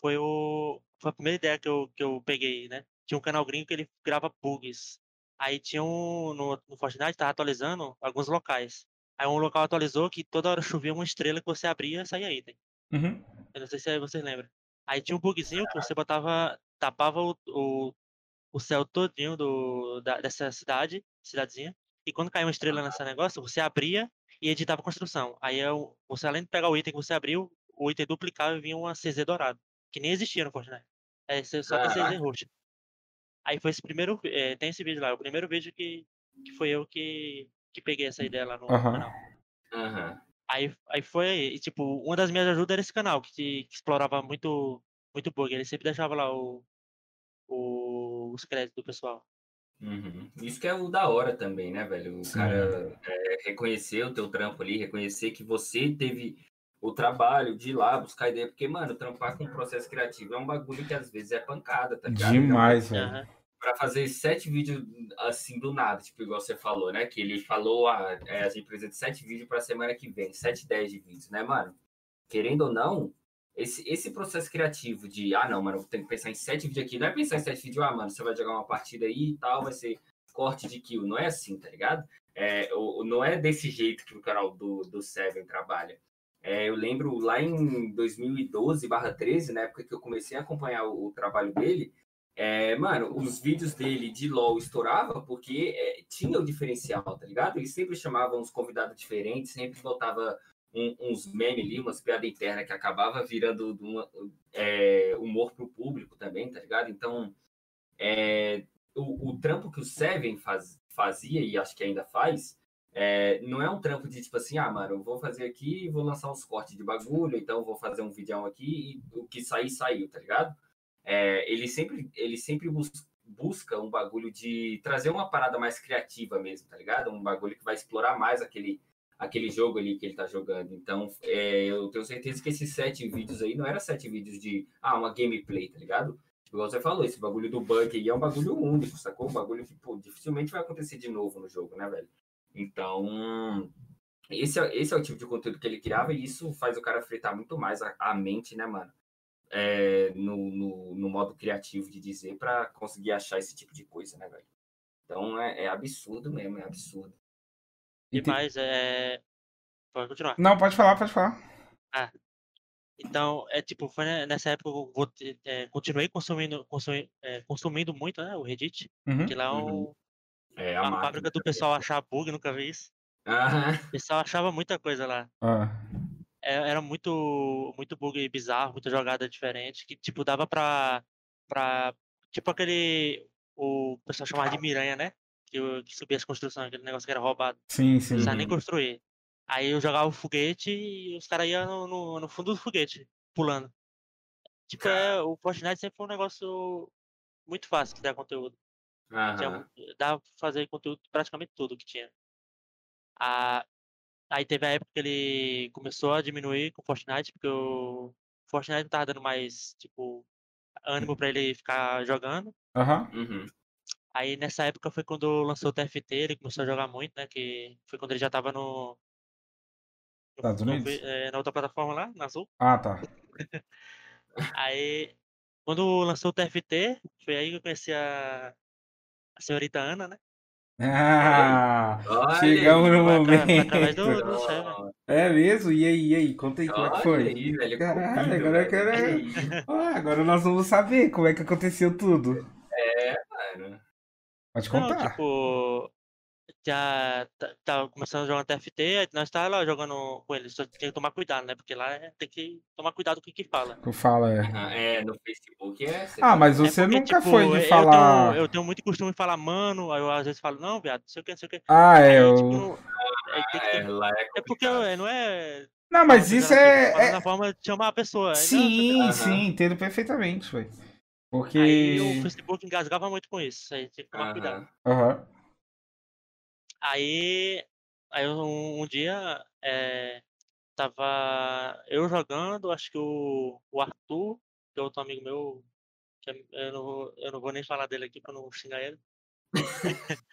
Foi o. Foi a primeira ideia que eu, que eu peguei, né? tinha um canal gringo que ele grava bugs. Aí tinha um. No, no Fortnite tava atualizando alguns locais. Aí um local atualizou que toda hora chovia uma estrela que você abria e saía item. Uhum. Eu não sei se vocês lembram. Aí tinha um bugzinho que você botava. tapava o, o, o céu todinho do, da, dessa cidade, cidadezinha. E quando caía uma estrela nesse negócio, você abria e editava a construção. Aí eu, você, além de pegar o item que você abriu, o item duplicava e vinha uma CZ dourado. Que nem existia no Fortnite. É só tem CZ roxa. Aí foi esse primeiro. É, tem esse vídeo lá, o primeiro vídeo que, que foi eu que, que peguei essa ideia lá no uhum. canal. Uhum. Aí, aí foi, e, tipo, uma das minhas ajudas era esse canal, que, que explorava muito, muito bug. Ele sempre deixava lá o, o, os créditos do pessoal. Uhum. Isso que é o da hora também, né, velho? O Sim. cara é, reconhecer o teu trampo ali, reconhecer que você teve o trabalho de ir lá buscar ideia, porque, mano, trampar com processo criativo é um bagulho que às vezes é pancada, tá ligado? Demais, então, velho. Pra fazer sete vídeos assim do nada, tipo, igual você falou, né? Que ele falou, ah, é, a gente precisa de sete vídeos pra semana que vem, sete, dez de vídeos, né, mano? Querendo ou não, esse, esse processo criativo de, ah, não, mano, tenho que pensar em sete vídeos aqui, não é pensar em sete vídeos, ah, mano, você vai jogar uma partida aí e tal, vai ser corte de kill, não é assim, tá ligado? É, o, não é desse jeito que o canal do, do Seven trabalha. É, eu lembro lá em 2012 13, na época que eu comecei a acompanhar o, o trabalho dele, é, mano, os vídeos dele de LOL estourava porque é, tinha o diferencial, tá ligado? Ele sempre chamava uns convidados diferentes, sempre botava um, uns memes ali, umas piadas internas que acabava virando uma, é, humor pro público também, tá ligado? Então, é, o, o, trampo que o Seven faz, fazia, e acho que ainda faz, é, não é um trampo de tipo assim, ah, mano, eu vou fazer aqui vou lançar uns cortes de bagulho, então vou fazer um vídeo aqui e o que sair, saiu, tá ligado? É, ele sempre, ele sempre bus busca um bagulho de trazer uma parada mais criativa mesmo, tá ligado? Um bagulho que vai explorar mais aquele, aquele jogo ali que ele tá jogando. Então, é, eu tenho certeza que esses sete vídeos aí não eram sete vídeos de, ah, uma gameplay, tá ligado? Tipo, igual você falou, esse bagulho do bug aí é um bagulho único, sacou? Um bagulho que, pô, dificilmente vai acontecer de novo no jogo, né, velho? Então, esse é, esse é o tipo de conteúdo que ele criava e isso faz o cara fritar muito mais a, a mente, né, mano? É, no, no, no, modo criativo de dizer para conseguir achar esse tipo de coisa, né, velho? Então é, é absurdo mesmo, é absurdo. E mais, é. Pode continuar. Não, pode falar, pode falar. Ah. Então, é tipo, foi nessa época que eu vou, é, continuei consumindo, consumindo, é, consumindo muito, né, o Reddit, uhum. que lá é, um, Uhum. É, a fábrica do pessoal achar bug, nunca vi isso. Aham. O pessoal achava muita coisa lá. É, Era muito, muito bug bizarro, muita jogada diferente, que tipo, dava pra. pra tipo aquele. O pessoal chamava de miranha, né? Que, o- que subia as construções, aquele negócio que era roubado. sim, sim. Não precisava nem Uhum. construir. Aí eu jogava o foguete e os caras iam no, no, no fundo do foguete, pulando. Tipo, é, o Fortnite sempre foi um negócio muito fácil de dar conteúdo. Tinha, mu- dava pra fazer conteúdo praticamente tudo que tinha. Ah, aí teve a época que ele começou a diminuir com o Fortnite, porque o Fortnite não tava dando mais, tipo, ânimo pra ele ficar jogando. Aham. Uhum. Aí nessa época foi quando lançou o TFT, ele começou a jogar muito, né? Que foi quando ele já tava no. Estados no Unidos? Eh, na outra plataforma lá, na Azul. Ah, tá. Aí, quando lançou o TFT, foi aí que eu conheci a, a senhorita Ana, né? Ah, Olha chegamos no momento. do, do É mesmo? E aí, e aí? Conta aí como é que Olha foi. aí, velho. Caralho, agora eu velho. quero- Olha aí. Ah, agora nós vamos saber como é que aconteceu tudo. Mano. Pode Não, contar. tipo, já tá- tava começando a jogar TFT, aí nós tava lá jogando com eles. Só tinha que tomar cuidado, né? Porque lá é- tem que tomar cuidado com o que fala. Tu fala, é. Aham, É, no Facebook é. Ah, mas É você porque, nunca tipo, foi eu de tenho- falar. Eu tenho muito costume de falar, mano, aí eu às vezes falo, não, viado, não sei o que, não sei o que. Ah, Aí, é. tipo, Eu... não, tem que É, lá é é porque é, não é. Não, mas isso pejorativa, é. falando é- na forma de chamar a pessoa. Não, Sim, Aham. sim, entendo perfeitamente, foi. Porque. Aí o Facebook engasgava muito com isso. Aí tinha que tomar cuidado. Aham. Aham. Aí, aí um, um dia é, tava eu jogando, acho que o, o Arthur, que é outro amigo meu, que é- eu não, vou- eu não vou nem falar dele aqui pra não xingar ele.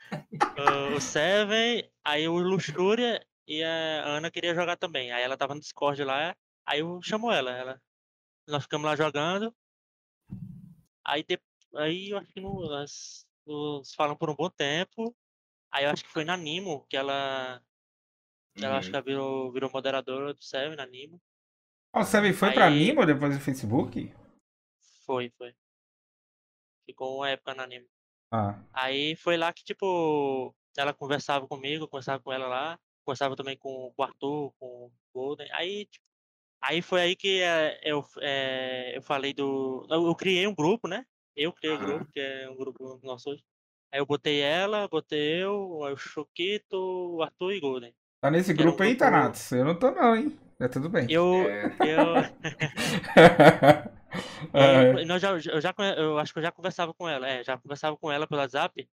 O Seven, aí o Luxúria e a Ana queria jogar também. Aí ela tava no Discord lá, aí eu chamo ela, ela. Nós ficamos lá jogando. Aí, de, aí eu acho que não, nós nos falamos por um bom tempo. Aí eu acho que foi na Nimo que ela. que Ela acho que Uhum. ela virou, virou moderadora do Seven na Nimo. Ó, você veio- foi pra Aí- Nimo depois do Facebook? Foi, foi. Ficou uma época na Nimo. Ah. Aí foi lá que, tipo, ela conversava comigo, conversava com ela lá, conversava também com o Arthur, com o Golden. Aí, tipo, aí foi aí que eh, eu, eh, eu falei do. Eu, eu criei um grupo, né? Eu criei o Aham. grupo, que é um grupo nosso hoje. Aí eu botei ela, botei eu, o Choquito, o Arthur e Golden. Tá nesse um grupo aí, grupo- Thanatos? Eu não tô, não, hein? É tudo bem. Eu. É. eu Ah, eu, nós já, eu, já, eu acho que eu já conversava com ela, é, já conversava com ela pelo WhatsApp.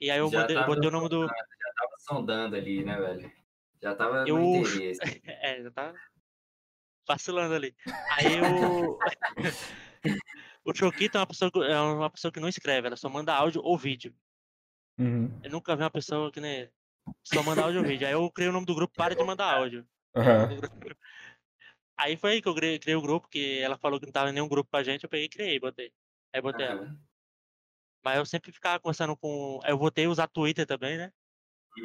E aí eu, Já mandei, eu tava botei o nome do. Já tava sondando ali, né, velho? Já tava Eu- no interesse. É, já tá vacilando ali. Aí o. o Choquito é uma, pessoa, que- é uma pessoa que não escreve, ela só manda áudio ou vídeo. uhum, Eu nunca vi uma pessoa que nem. Só manda áudio ou vídeo. Aí eu criei o nome do grupo Para de Mandar Áudio. Grupo. Aí foi aí que eu criei, criei o grupo, que ela falou que não tava em nenhum grupo pra gente, eu peguei e criei, botei. Aí botei ela. Aham. Mas eu sempre ficava conversando com. Eu voltei a usar Twitter também, né?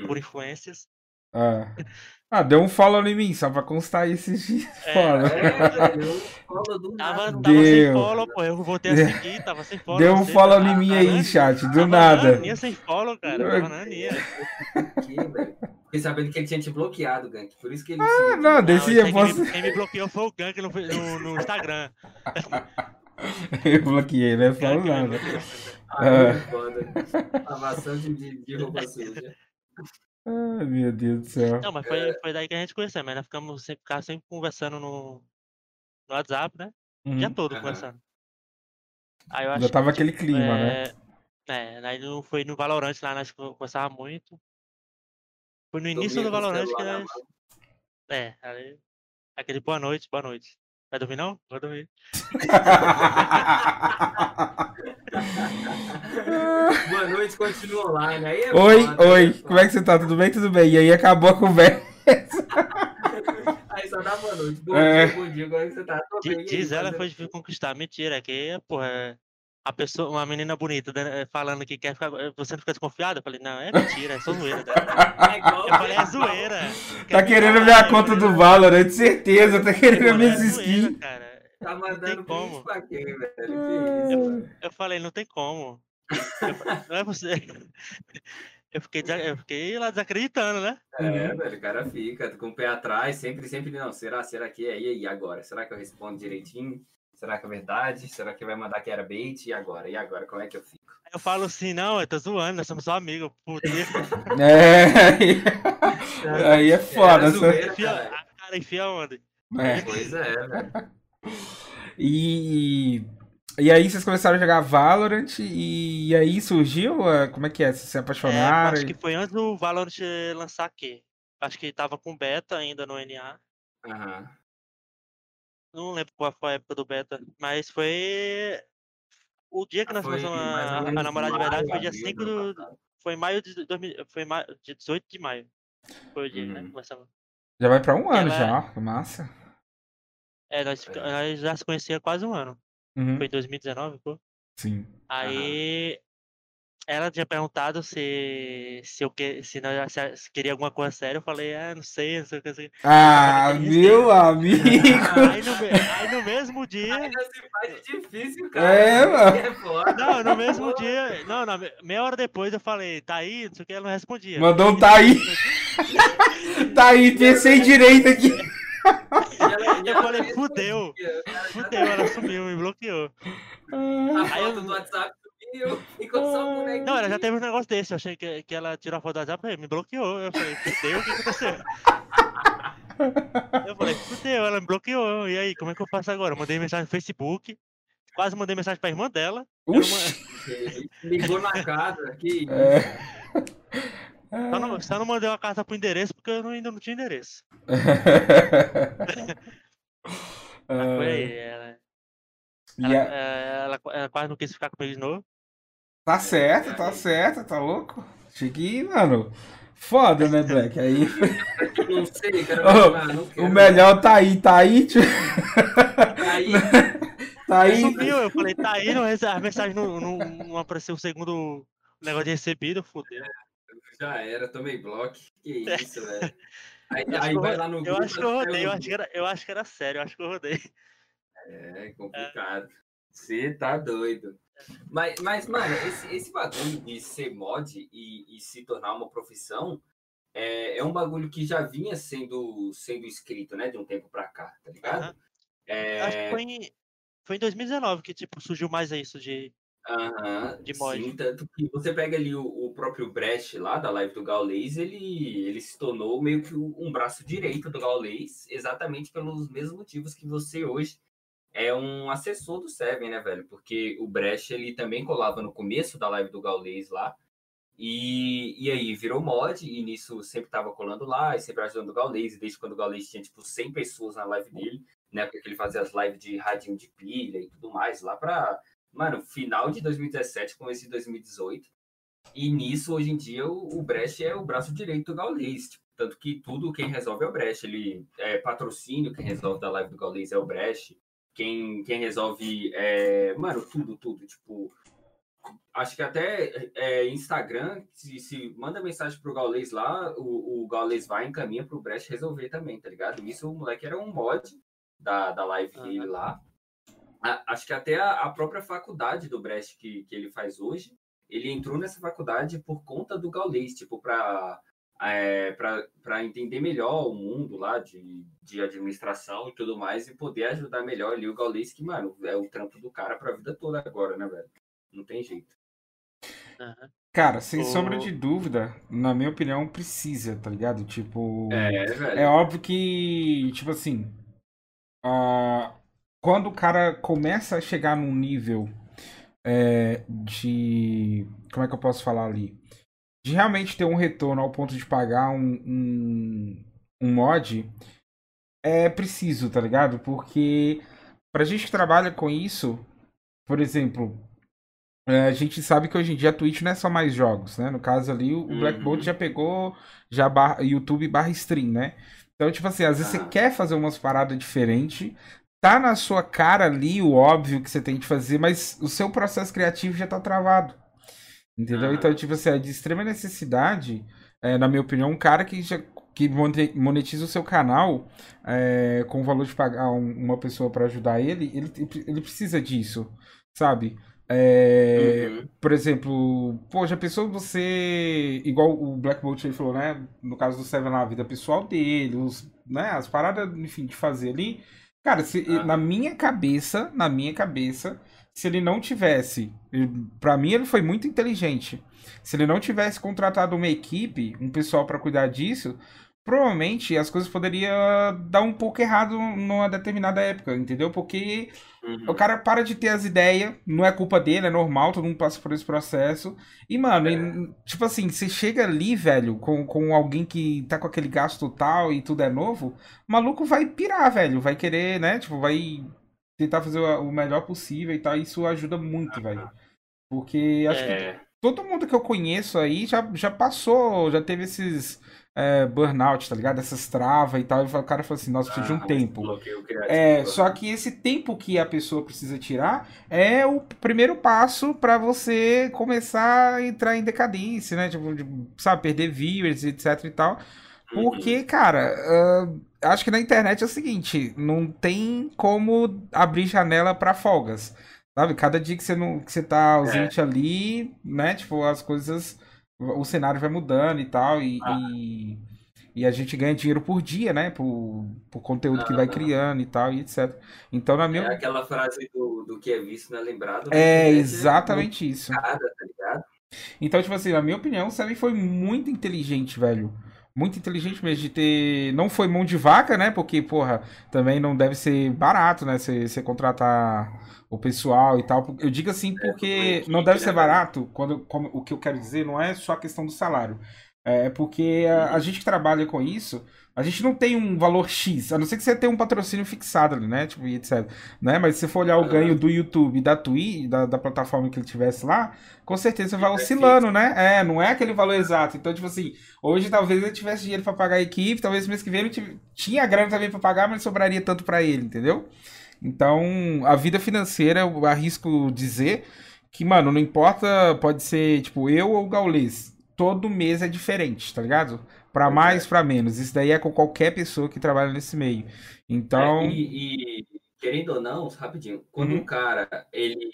Por Hum. influências. Ah. Ah, deu um follow em mim, só pra constar esses dias. É, Follow. É, velho, eu falo do Tava, nada. tava sem Deu. follow, pô. Eu voltei a seguir, tava sem follow. Deu um você, follow tava- em mim tava aí, chat, do tava nada. na aninha sem follow, cara. Tava na velho. Fiquei sabendo que ele tinha te bloqueado, Gank. Por isso que ele. Ah, não, Não, desse eu posso. quem, me, quem me bloqueou foi o Gank no, no, no Instagram. Eu bloqueei, né? Gank Falo nada. Ah, é foda. Lavação de, de, de roupa suja. Ai, meu Deus do céu. Não, mas foi, foi daí que a gente conheceu, mas nós ficamos sempre, ficava sempre conversando no, no WhatsApp, né? O dia Uhum. todo conversando. Aí eu acho Já que, tava aquele clima, né? É, é, aí não foi no Valorant lá, nós conversava muito. Foi no início Dormia do Valorant que na nós. É, aí. Aquele boa noite, boa noite. Vai dormir não? Vou dormir. Boa noite, continua online. Aí é Oi, foda, oi, é como é que você tá? Tudo bem? Tudo bem. E aí acabou a conversa. Aí só dá boa noite. Bom É. dia, bom dia. Como é que você tá? Tô bem, e aí, Diz ela foi difícil conquistar. Mentira, é que, porra, é a pessoa, uma menina bonita né, falando que quer ficar. Você não fica desconfiado? Eu falei, não, é mentira, é só zoeira. dela. É igual- Eu falei, é zoeira. Tá querendo minha eu conta do "Não, Valorant, certeza. Tá querendo minhas é zoeira, skins. cara. Tá mandando como. print pra quem, velho? Que isso, mano? Eu falei, não tem como. Eu não é você. Eu fiquei, eu fiquei lá desacreditando, né? É, velho, o cara fica com o pé atrás, sempre, sempre, não, será, será que é? E aí, agora? Será que eu respondo direitinho? Será que é verdade? Será que vai mandar que era bait? E agora? E agora, como é que eu fico? Eu falo assim, não, eu tô zoando, nós somos só amigos. Puta, É, aí, aí é foda. Era essa- zoeira, enfia, a cara enfia onde? É. Pois é, velho. E, e aí vocês começaram a jogar Valorant e, aí surgiu? ah, Como é que é? Vocês se É, apaixonaram? acho que foi antes do Valorant lançar aqui. Acho que tava com beta ainda no NA. Aham. Não lembro qual foi a época do beta, mas foi. O dia que Ah, nós foi começamos a, a namorar de verdade foi dia abril 5 do. Foi maio de 2000, foi maio, dia 18 de maio. Foi o dia, né? Uhum. Começamos. Já vai pra um ano Ela- já, massa. É, nós, fica- nós já se conhecia quase um ano. Uhum, Foi em 2019, pô. Sim. Aí ela tinha perguntado se se eu que, se, nós, se, queria alguma coisa séria. Eu falei, ah, não sei, não sei o que. sei. Ah, meu amigo! Aí no, aí no mesmo dia. Ainda se faz difícil, cara. É, mano. É foda. Não, no mesmo dia. Não, na me- meia hora depois eu falei, tá aí, não sei o que, ela não respondia. Mandou um tá aí. Tá aí, pensei direito aqui. E ela- e Eu falei, fudeu. Fudeu, ela sumiu, me bloqueou. Ah, A Aí eu- foto do WhatsApp sumiu, ficou só o bonequinho. Não, ela já teve um negócio desse. Eu achei que, que ela tirou a foto do WhatsApp e me bloqueou. Eu falei, fudeu, o que aconteceu? Eu falei, fudeu, ela me bloqueou. E aí, como é que eu faço agora? Eu mandei mensagem no Facebook. Quase mandei mensagem pra irmã dela. Uxi. Ligou na casa, que isso. É. Só não, só não mandei uma carta pro endereço porque eu não- ainda não tinha endereço. Mas foi aí. Ela, E ela, a- é, ela- ela quase não quis ficar comigo de novo. Tá certo, tá certo, tá louco? Cheguei, mano. Foda, né, Black? Aí Não sei, cara. Ah, não o melhor tá aí, tá aí, tio. Aí, Tá aí. Sumiu, eu falei, tá aí, não, a mensagem não, não, não apareceu o segundo negócio de recebido, fudeu. Já era, tomei bloco. Que isso, velho. Aí, Eu acho aí eu vai lá no Eu grupo, acho que eu rodei, eu acho que, era, eu acho que era sério, eu acho que eu rodei. É complicado. Você tá doido. Mas, mas mano, esse, esse bagulho de ser mod e, e se tornar uma profissão é, é um bagulho que já vinha sendo, sendo escrito, né, de um tempo pra cá, tá ligado? Aham. Eu Acho que É, foi em, foi em 2019 que tipo, surgiu mais isso de. Aham, de mod. sim, tanto que você pega ali o, o próprio Brecht lá da live do Gaules, ele, ele se tornou meio que um braço direito do Gaules, exatamente pelos mesmos motivos que você hoje é um assessor do Seven, né, velho? Porque o Brecht, ele também colava no começo da live do Gaules lá. E, e aí virou mod, e nisso sempre tava colando lá, e sempre ajudando o Gaules, desde quando o Gaules tinha, tipo, 100 pessoas na live dele, né? Porque ele fazia as lives de radinho de pilha e tudo mais, lá pra, mano, final de 2017, começo de 2018. E nisso, hoje em dia, o, o Brecht é o braço direito do Gaules. Tipo, Tanto que tudo quem resolve é o Brecht. Ele é patrocínio, quem resolve da live do Gaules é o Brecht. Quem, quem resolve, é, mano, tudo, tudo. Tipo, acho que até é, Instagram, se, se manda mensagem pro Gaules lá, o, o Gaules vai encaminha pro Brecht resolver também, tá ligado? Isso o moleque era um mod da, da live dele lá. A, acho que até a, a, própria faculdade do Brecht que, que ele faz hoje, ele entrou nessa faculdade por conta do Gaules, tipo, para é, para entender melhor o mundo lá de, de administração e tudo mais e poder ajudar melhor ali o Gaules, que, mano, é o trampo do cara pra vida toda agora, né, velho? Não tem jeito. Cara, sem o... sombra de dúvida, na minha opinião, precisa, tá ligado? Tipo. É, velho. É óbvio que, tipo assim. Uh, quando o cara começa a chegar num nível é, de. Como é que eu posso falar ali? De realmente ter um retorno ao ponto de pagar um, um, um mod, é preciso, tá ligado? Porque pra gente que trabalha com isso, por exemplo, é, a gente sabe que hoje em dia a Twitch não é só mais jogos, né? No caso ali, o Black Bolt uhum. já pegou já barra, YouTube barra stream, né? Então, tipo assim, às vezes ah. você quer fazer umas paradas diferentes, tá na sua cara ali o óbvio que você tem que fazer, mas o seu processo criativo já tá travado. Entendeu? Ah. Então, tipo assim, é de extrema necessidade, é, na minha opinião, um cara que já que monetiza o seu canal é, com o valor de pagar um, uma pessoa para ajudar ele, ele, ele precisa disso, sabe? É, uhum. Por exemplo, pô, já pensou você. Igual o Black Bolt ele falou, né? No caso do Seven na vida pessoal dele, os, né, as paradas, enfim, de fazer ali. Cara, se, ah. na minha cabeça, na minha cabeça, se ele não tivesse. para mim, ele foi muito inteligente. Se ele não tivesse contratado uma equipe, um pessoal para cuidar disso, provavelmente as coisas poderiam dar um pouco errado numa determinada época, entendeu? Porque uhum. o cara para de ter as ideias, não é culpa dele, é normal, todo mundo passa por esse processo. E, mano, é. e, tipo assim, você chega ali, velho, com, com alguém que tá com aquele gasto total e tudo é novo, o maluco vai pirar, velho, vai querer, né? Tipo, vai tentar fazer o melhor possível e tal, isso ajuda muito, uhum. velho. Porque acho é. que todo mundo que eu conheço aí já, já passou, já teve esses é, burnout, tá ligado? Essas travas e tal. E o cara falou assim, nossa, precisa ah, de um ah, tempo. É, só que esse tempo que a pessoa precisa tirar é o primeiro passo para você começar a entrar em decadência, né? Tipo, de, sabe, perder viewers, etc e tal. Porque, uhum. cara, uh, acho que na internet é o seguinte, não tem como abrir janela para folgas. Sabe? Cada dia que você, não, que você tá ausente é. ali, né? Tipo, as coisas o cenário vai mudando e tal, e, ah. e, e, a gente ganha dinheiro por dia, né? Por, por conteúdo ah, que vai criando e tal, e etc. Então, na minha. É aquela frase do, do que é visto não é lembrado. É exatamente é isso. Cara, tá ligado? Então, tipo assim, na minha opinião, o Seven foi muito inteligente, velho. Muito inteligente mesmo de ter. Não foi mão de vaca, né? Porque, porra, também não deve ser barato, né? Você contratar o pessoal e tal. Eu digo assim é, porque não deve ser né, barato, quando, como, o que eu quero dizer não é só a questão do salário. É porque a, a, gente que trabalha com isso, a gente não tem um valor X, a não ser que você tenha um patrocínio fixado ali, né? Tipo, etc. Né? Mas se você for olhar o ganho do YouTube da Twitch, da, da plataforma que ele tivesse lá, com certeza vai oscilando, né? É, não é aquele valor exato. Então, tipo assim, hoje talvez ele tivesse dinheiro para pagar a equipe, talvez mês que vem ele tinha grana também para pagar, mas sobraria tanto para ele, entendeu? Então, a vida financeira, eu arrisco dizer que, mano, não importa, pode ser, tipo, eu ou o Gaules. Todo mês é diferente, tá ligado? Para mais, é. para menos. Isso daí é com qualquer pessoa que trabalha nesse meio. Então. É, e, e, querendo ou não, rapidinho, quando uhum. um cara ele,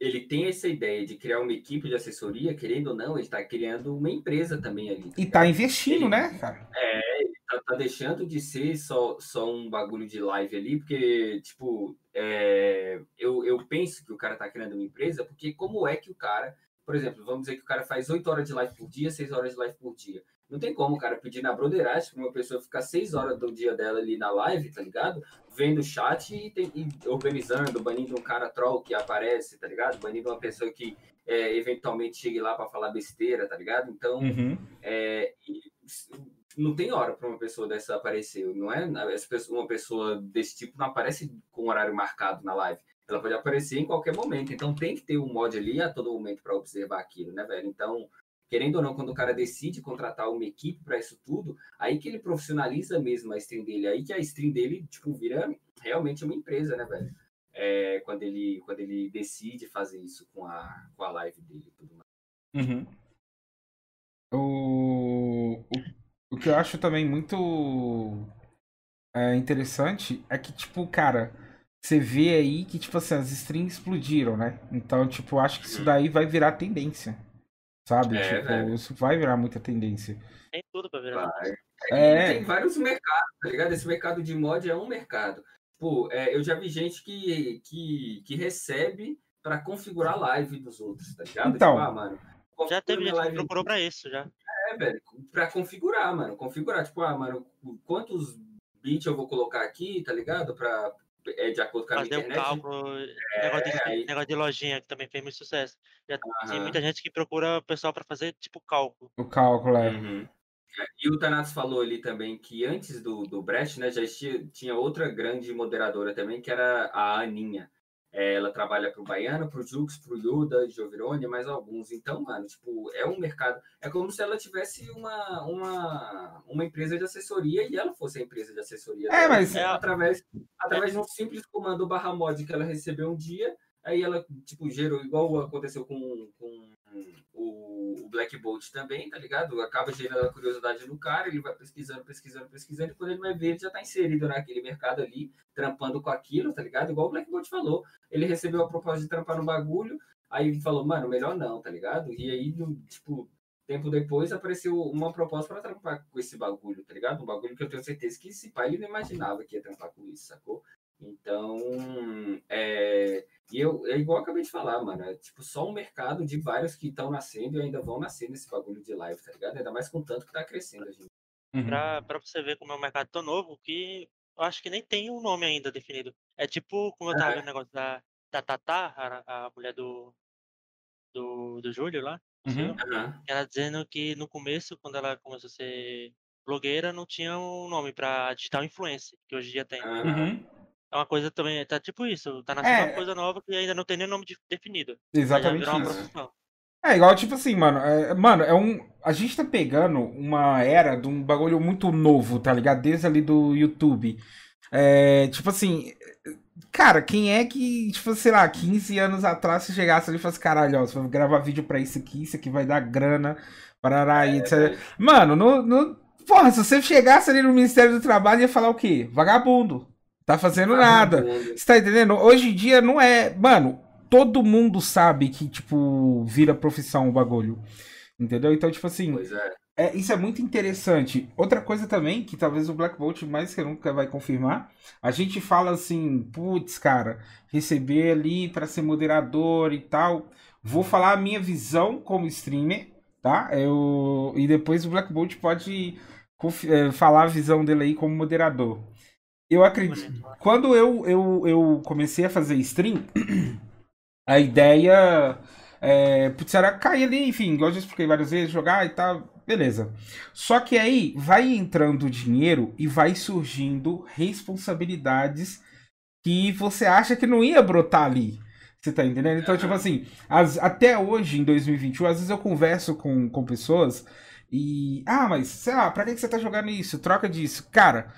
ele tem essa ideia de criar uma equipe de assessoria, querendo ou não, ele está criando uma empresa também ali. Tá e tá investindo, ele, né, cara? É, tá, tá, deixando de ser só, só um bagulho de live ali, porque, tipo, é, eu, eu penso que o cara tá criando uma empresa, porque como é que o cara, por exemplo, vamos dizer que o cara faz 8 horas de live por dia, 6 horas de live por dia. Não tem como o cara pedir na broderagem para uma pessoa ficar 6 horas do dia dela ali na live, tá ligado? Vendo o chat e, tem, e, organizando, banindo um cara troll que aparece, tá ligado? Banindo uma pessoa que é, eventualmente chegue lá para falar besteira, tá ligado? Então, uhum. é, não tem hora para uma pessoa dessa aparecer, não é? Uma pessoa desse tipo não aparece com horário marcado na live. Ela pode aparecer em qualquer momento. Então tem que ter um mod ali a todo momento para observar aquilo, né, velho? Então, querendo ou não, quando o cara decide contratar uma equipe para isso tudo, aí que ele profissionaliza mesmo a stream dele, aí que a stream dele, tipo, vira realmente uma empresa, né, velho? É, quando, ele, quando ele decide fazer isso com a, com a live dele e tudo mais. Uhum. O, o, o que eu acho também muito é, interessante é que, tipo, cara, você vê aí que, tipo assim, as strings explodiram, né? Então, tipo, acho que isso Uhum. daí vai virar tendência. Sabe? É, tipo, velho. isso vai virar muita tendência. Tem tudo pra virar. Vai. É. E tem vários mercados, tá ligado? Esse mercado de mod é um mercado. Pô, é, eu já vi gente que, que, que recebe para configurar a live dos outros, tá ligado? Então. Tipo, ah, mano, Já teve gente que live procurou pra isso, já. É, velho, pra configurar, mano. Configurar, tipo, ah, mano, quantos bits eu vou colocar aqui, tá ligado? Pra, é, de acordo com a minha Fazer um internet. cálculo, negócio, de, aí- negócio de lojinha, que também fez muito sucesso. Já tem Aham. muita gente que procura o pessoal pra fazer, tipo, cálculo. O cálculo é. Uhum. É, E o Thanatos falou ali também que antes do, do Brecht, né, já tinha, tinha outra grande moderadora também, que era a Aninha. É, ela trabalha pro Baiano, pro Jux, pro Yuda, Giovirone, mais alguns. Então, mano, tipo, é um mercado. É como se ela tivesse uma, uma, uma empresa de assessoria e ela fosse a empresa de assessoria. É, dela, mas- né, através, através de um simples comando barra mod que ela recebeu um dia, aí ela, tipo, gerou, igual aconteceu com, com o, o Black Bolt também, tá ligado? Acaba gerando a curiosidade no cara, ele vai pesquisando, pesquisando, pesquisando, e quando ele vai ver, ele já tá inserido naquele mercado ali, trampando com aquilo, tá ligado? Igual o Black Bolt falou. Ele recebeu a proposta de trampar no bagulho, aí falou, mano, melhor não, tá ligado? E aí, tipo, tempo depois apareceu uma proposta para trampar com esse bagulho, tá ligado? Um bagulho que eu tenho certeza que esse pai ele não imaginava que ia trampar com isso, sacou? Então, é, e eu, é igual eu acabei de falar, mano. É tipo só um mercado de vários que estão nascendo e ainda vão nascer nesse bagulho de live, tá ligado? Ainda mais com tanto que tá crescendo, gente. Uhum. Pra, pra você ver como é um mercado tão novo que eu acho que nem tem um nome ainda definido. É tipo, como eu tava É. vendo o negócio da, da Tatá, a, a mulher do, do, do Júlio lá, Uhum. Aham. ela dizendo que no começo, quando ela começou a ser blogueira, não tinha um nome pra digital influencer, que hoje em dia tem. aham. Uhum. É uma coisa também, tá tipo isso, tá nascendo É. uma coisa nova que ainda não tem nem nome de- definido. Exatamente isso. É igual, tipo assim, mano. é- mano, é um. A gente tá pegando uma era de um bagulho muito novo, tá ligado? Desde ali do YouTube. É, tipo assim. Cara, quem é que, tipo, sei lá, 15 anos atrás, se chegasse ali e falasse, caralho, ó, você vai gravar vídeo pra isso aqui, isso aqui vai dar grana, parará, e etc. Mano, no, no- Porra, se você chegasse ali no Ministério do Trabalho, ia falar o quê? Vagabundo. Tá fazendo nada. Vagabundo. Você tá entendendo? Hoje em dia não é. Mano, todo mundo sabe que, tipo, vira profissão o bagulho. Entendeu? Então, tipo assim, Pois é. é, isso é muito interessante. Outra coisa também, que talvez o Black Bolt mais que nunca vai confirmar, a gente fala assim, putz, cara, receber ali pra ser moderador e tal. Vou falar a minha visão como streamer, tá? Eu, e depois o Black Bolt pode eh, falar a visão dele aí como moderador. Eu acredito. Bonito. Quando eu, eu, eu comecei a fazer stream, a ideia é, putz, era cair ali, enfim, igual eu já expliquei várias vezes, jogar e tal, beleza. Só que aí vai entrando dinheiro e vai surgindo responsabilidades que você acha que não ia brotar ali. Você tá entendendo? Então, tipo assim, as- até hoje, em 2021, às vezes eu converso com, com pessoas e. Ah, mas, sei lá, pra que que você tá jogando isso? Troca disso. Cara,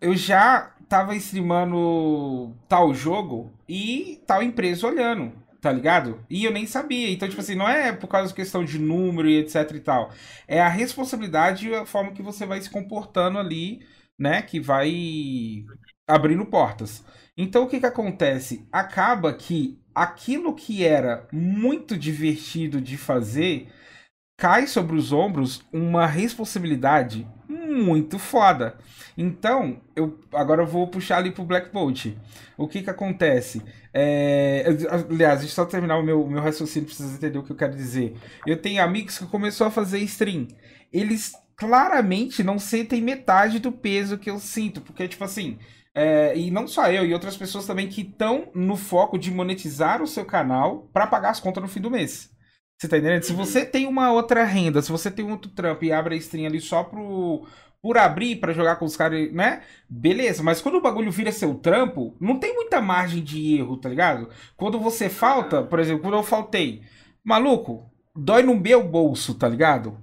eu já tava streamando tal jogo e tal empresa olhando, tá ligado? E eu nem sabia. Então, tipo assim, não é por causa de questão de número e etc e tal. É a responsabilidade e a forma que você vai se comportando ali, né? Que vai abrindo portas. Então, o que que acontece? Acaba que aquilo que era muito divertido de fazer cai sobre os ombros uma responsabilidade muito foda. Então, eu agora eu vou puxar ali pro Black Bolt. O que que acontece? É, aliás, deixa eu só terminar o meu, meu raciocínio pra vocês entenderem o que eu quero dizer. Eu tenho amigos que começou a fazer stream. Eles claramente não sentem metade do peso que eu sinto, porque tipo assim, é, e não só eu, e outras pessoas também que estão no foco de monetizar o seu canal para pagar as contas no fim do mês. Você tá entendendo? Se Uhum. você tem uma outra renda, se você tem um outro trampo e abre a stream ali só pro, por abrir pra jogar com os caras, né? Beleza, mas quando o bagulho vira seu trampo, não tem muita margem de erro, tá ligado? Quando você falta, por exemplo, quando eu faltei, maluco, dói no meu bolso, tá ligado?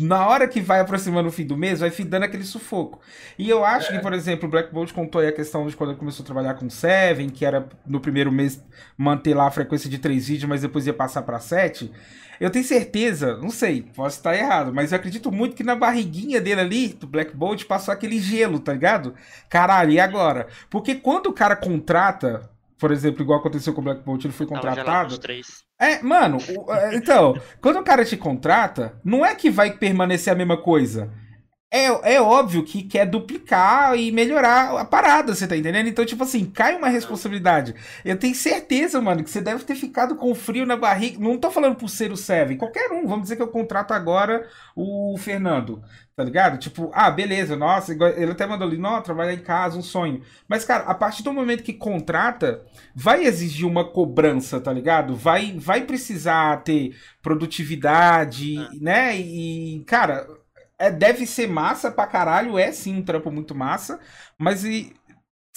Na hora que vai aproximando o fim do mês, vai dando aquele sufoco. E eu acho é. que, por exemplo, o Black Bolt contou aí a questão de quando ele começou a trabalhar com Seven, que era no primeiro mês manter lá a frequência de três vídeos, mas depois ia passar para sete. Eu tenho certeza, não sei, posso estar errado, mas eu acredito muito que na barriguinha dele ali, do Black Bolt, passou aquele gelo, tá ligado? Caralho, e agora? Porque quando o cara contrata, por exemplo, igual aconteceu com o Black Bolt, ele foi contratado. É, mano, é, então, quando o cara te contrata, não é que vai permanecer a mesma coisa. É, é óbvio que quer duplicar e melhorar a parada, você tá entendendo? Então, tipo assim, cai uma responsabilidade. Eu tenho certeza, mano, que você deve ter ficado com frio na barriga. Não tô falando por ser o Seven, qualquer um. Vamos dizer que eu contrato agora o Fernando, tá ligado? Tipo, ah, beleza, nossa, ele até mandou ali, não, trabalhar em casa, um sonho. Mas, cara, a partir do momento que contrata, vai exigir uma cobrança, tá ligado? Vai, vai precisar ter produtividade, é. né? E, cara é, deve ser massa pra caralho, é sim um trampo muito massa, mas e,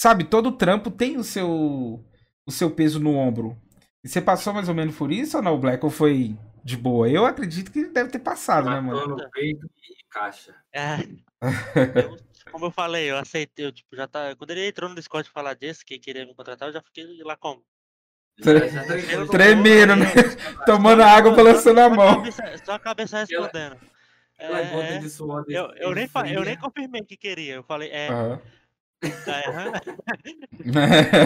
sabe, todo trampo tem o seu o seu peso no ombro. E você passou mais ou menos por isso ou não, Black? Ou foi de boa? Eu acredito que deve ter passado, né, Matou né, mano? no peito caixa. É. eu, como eu falei, eu aceitei, eu, tipo, já tá. Quando ele entrou no Discord falar disso, que queria me contratar, eu já fiquei lá como? Tremendo, né? Tomando água pela sua mão. Só a cabeça respondendo. É, de suor eu, eu, nem, eu nem confirmei que queria. Eu falei, é. Uhum. eu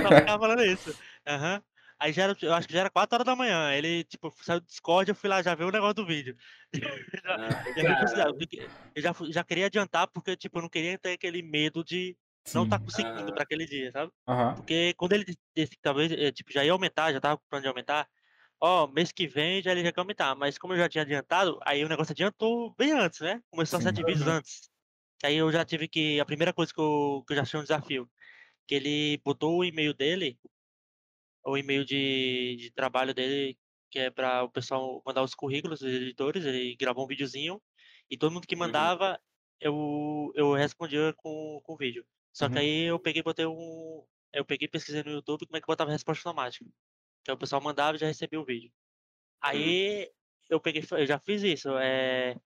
só ficava falando isso. Uhum. Aí já era, eu acho que já era 4 horas da manhã. Ele, tipo, saiu do Discord, eu fui lá já ver o negócio do vídeo. ah, eu já, já queria adiantar, porque, tipo, eu não queria ter aquele medo de Sim. não estar tá conseguindo ah. para aquele dia, sabe? Uhum. Porque quando ele disse que talvez, eh, tipo, já ia aumentar, já tava com plano de aumentar, ó, mês que vem já ele já quer aumentar, mas como eu já tinha adiantado, aí o negócio adiantou bem antes, né? Começou Sim. a sete vídeos antes. Que aí eu já tive que. A primeira coisa que eu, que eu já achei um desafio, que ele botou o e-mail dele, o e-mail de, de trabalho dele, que é para o pessoal mandar os currículos dos editores, ele gravou um videozinho, e todo mundo que uhum. mandava, eu, eu respondia com, com o vídeo. Só uhum. que aí eu peguei botei um. Eu peguei pesquisei no YouTube como é que botava resposta automática. Que o pessoal mandava e já recebia o vídeo. Uhum. Aí eu peguei, eu já fiz isso. É,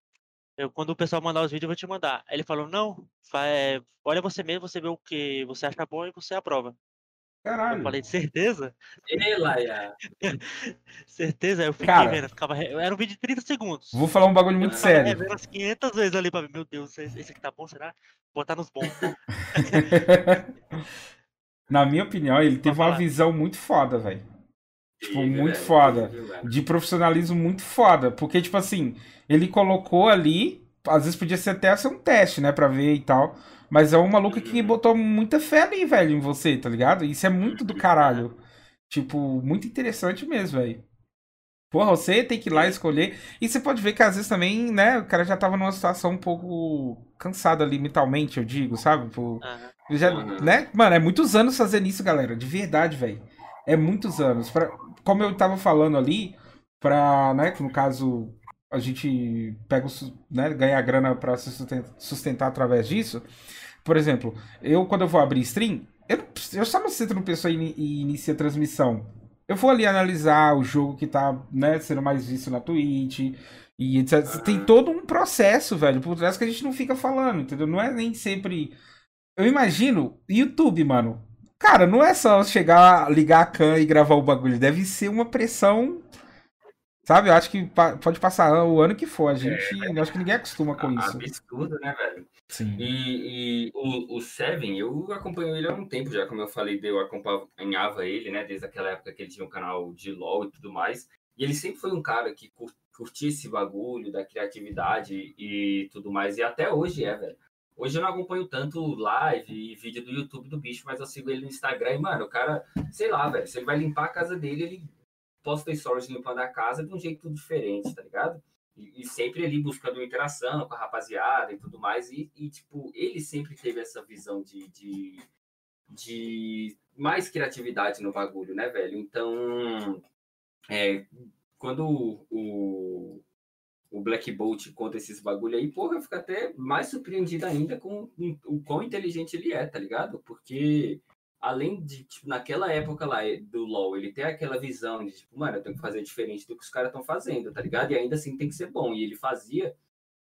eu, quando o pessoal mandar os vídeos, eu vou te mandar. Aí ele falou, não, é, olha você mesmo, você vê o que você acha bom e você aprova. Caralho. Eu falei, certeza? Elaia. certeza? Eu fiquei Cara, vendo, ficava, era um vídeo de 30 segundos. Vou falar um bagulho muito eu sério. vendo umas 500 vezes ali pra ver, meu Deus, esse aqui tá bom, será? Vou botar nos bons. Na minha opinião, ele teve uma visão muito foda, velho. Tipo, muito foda. De profissionalismo muito foda. Porque, tipo assim, ele colocou ali. Às vezes podia ser até ser um teste, né? Pra ver e tal. Mas é um maluco que uhum. botou muita fé ali, velho, em você, tá ligado? Isso é muito do caralho. Tipo, muito interessante mesmo, velho. Porra, você tem que ir lá escolher. E você pode ver que às vezes também, né, o cara já tava numa situação um pouco cansada ali mentalmente, eu digo, sabe? Por, já, né? Mano, é muitos anos fazendo isso, galera. De verdade, velho. É muitos anos. Pra, como eu estava falando ali, para, né, que no caso a gente pega, né, ganha grana para se sustentar, sustentar, através disso. Por exemplo, eu quando eu vou abrir stream, eu, eu só não sento no pessoa e, e inicia a transmissão. Eu vou ali analisar o jogo que tá, né, sendo mais visto na Twitch e etc. Tem todo um processo, velho, por trás que a gente não fica falando, entendeu? Não é nem sempre. Eu imagino, YouTube, mano. Cara, não é só chegar, ligar a cam e gravar o bagulho. Deve ser uma pressão. Sabe? Eu acho que pode passar o ano que for. A gente. É, eu acho que ninguém acostuma com isso. Absurdo, né, velho? Sim. E, e o, o, Seven, eu acompanho ele há um tempo já, como eu falei, eu acompanhava ele, né? Desde aquela época que ele tinha um canal de LOL e tudo mais. E ele sempre foi um cara que curtia esse bagulho da criatividade e tudo mais. E até hoje é, velho. Hoje eu não acompanho tanto live e vídeo do YouTube do bicho, mas eu sigo ele no Instagram e, mano, o cara, sei lá, velho, se ele vai limpar a casa dele, ele posta stories limpando a casa de um jeito diferente, tá ligado? E, e sempre ali buscando interação com a rapaziada e tudo mais. E, e tipo, ele sempre teve essa visão de, de, de mais criatividade no bagulho, né, velho? Então, é, quando o, o Black Bolt conta esses bagulho aí, porra, eu fico até mais surpreendido ainda com o quão inteligente ele é, tá ligado? Porque além de, tipo, naquela época lá eh, do LoL, ele ter aquela visão de, tipo, mano, eu tenho que fazer diferente do que os caras estão fazendo, tá ligado? E ainda assim tem que ser bom. E ele fazia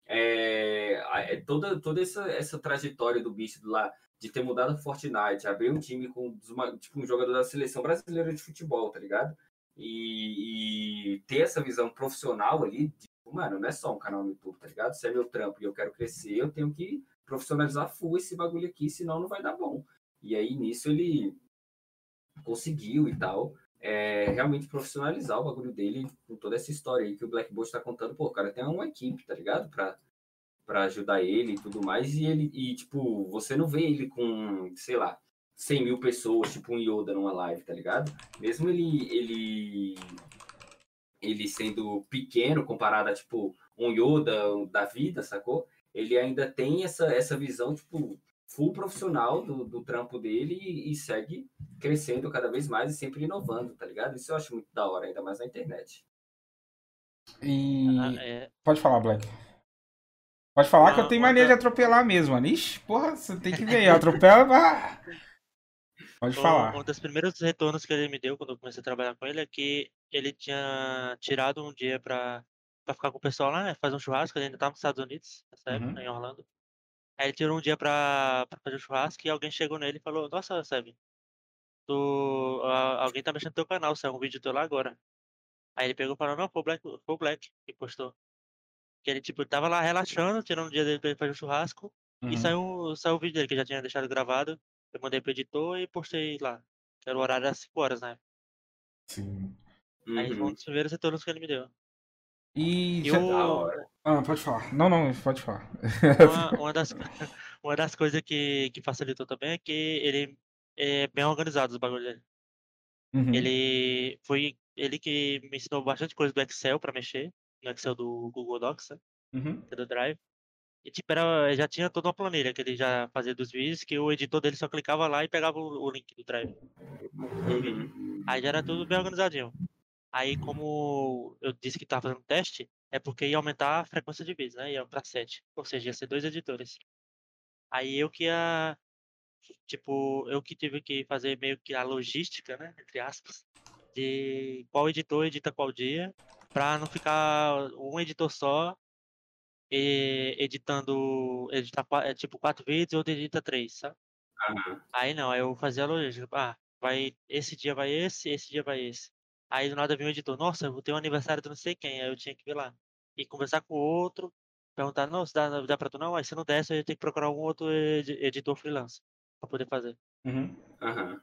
é, toda, toda essa, essa trajetória do bicho lá de ter mudado o Fortnite, abrir um time com tipo, um jogador da seleção brasileira de futebol, tá ligado? E, e ter essa visão profissional ali, de, tipo, mano, não é só um canal no YouTube, tá ligado? Se é meu trampo e eu quero crescer, eu tenho que profissionalizar full esse bagulho aqui, senão não vai dar bom. E aí nisso ele conseguiu e tal. É, realmente profissionalizar o bagulho dele com toda essa história aí que o Black Bolt tá contando. Pô, o cara tem uma equipe, tá ligado? Pra, pra ajudar ele e tudo mais. E ele, e tipo, você não vê ele com, sei lá, 100 mil pessoas, tipo um Yoda numa live, tá ligado? Mesmo ele, ele, ele sendo pequeno comparado a, tipo, um Yoda da vida, sacou? Ele ainda tem essa, essa visão, tipo, full profissional do, do trampo dele e, e, segue crescendo cada vez mais e sempre inovando, tá ligado? Isso eu acho muito da hora, ainda mais na internet. E. Ah, é... Pode falar, Black. Pode falar que eu tenho mania de atropelar mesmo, mano. Ixi, porra, você tem que ver. Atropela. Pode falar. Um dos primeiros retornos que ele me deu quando eu comecei a trabalhar com ele é que ele tinha tirado um dia pra, pra ficar com o pessoal lá, né? Fazer um churrasco. Ele ainda tava nos Estados Unidos, nessa época, uhum. em Orlando. Aí ele tirou um dia pra, pra fazer o churrasco e alguém chegou nele e falou, nossa, Seb, tu, alguém tá mexendo no teu canal, saiu um vídeo teu lá agora. Aí ele pegou e falou, não, foi o Black, foi o Black que postou. Que ele, tipo, tava lá relaxando, tirando um dia dele pra ele fazer o churrasco. Uhum. E saiu, saiu o vídeo dele, que já tinha deixado gravado. Eu mandei pro editor e postei lá. Que era o horário das 5 horas, né? Sim. Aí foi um dos primeiros retornos que ele me deu. E. Eu... Ah, pode falar. Não, não, pode falar. Uma, uma, das, uma das coisas que, que facilitou também é que ele é bem organizado os bagulhos dele. Uhum. Ele foi ele que me ensinou bastante coisa do Excel para mexer, no Excel do Google Docs, né? Uhum. do Drive. E tipo, era, já tinha toda uma planilha que ele já fazia dos vídeos, que o editor dele só clicava lá e pegava o, o link do Drive. Uhum. Aí já era tudo bem organizadinho. Aí, como eu disse que estava fazendo teste, é porque ia aumentar a frequência de vídeos, né? Ia para 7. Ou seja, ia ser dois editores. Aí eu que ia. Tipo, eu que tive que fazer meio que a logística, né? Entre aspas, de qual editor edita qual dia, para não ficar um editor só editando. Editar é, tipo quatro vídeos e outro edita três, sabe? Uhum. Aí não, aí eu fazia a logística. Ah, vai, esse dia vai esse, esse dia vai esse. Aí do nada veio o editor, nossa, eu vou ter um aniversário de não sei quem, aí eu tinha que ir lá. E conversar com o outro, perguntar, não, se dá, dá pra tu não? Aí se não der, eu tenho que procurar algum outro editor freelance pra poder fazer. Uhum. Uhum.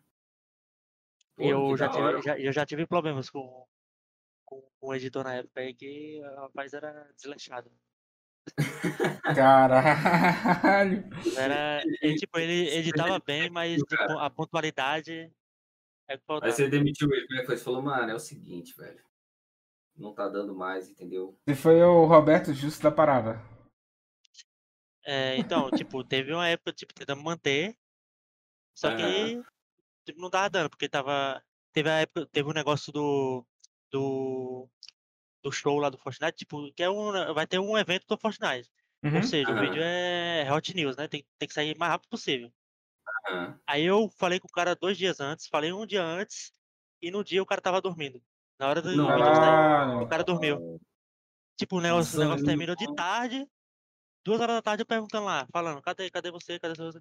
eu, já tive, já, eu já tive problemas com, com, com o editor na época aí que o rapaz era desleixado. Caralho! Era, ele, tipo, ele editava bem, mas tipo, a pontualidade é Aí você demitiu ele, como é que foi? Você falou, mano, é o seguinte, velho. Não tá dando mais, entendeu? E foi o Roberto Justo da parada. É, então, tipo, teve uma época, tipo, tentando manter. Só que tipo, não tava dando, porque tava. Teve a época, teve um negócio do. Do. Do show lá do Fortnite, tipo, que é um. Vai ter um evento do Fortnite. Uhum. Ou seja, o vídeo é hot news, né? Tem, tem que sair o mais rápido possível. Uhum. Aí eu falei com o cara dois dias antes, falei um dia antes, e no dia o cara tava dormindo. Na hora do o cara dormiu. Tipo, o negócio, o negócio terminou de tarde, duas horas da tarde eu perguntando lá, falando, cadê, cadê você, cadê você?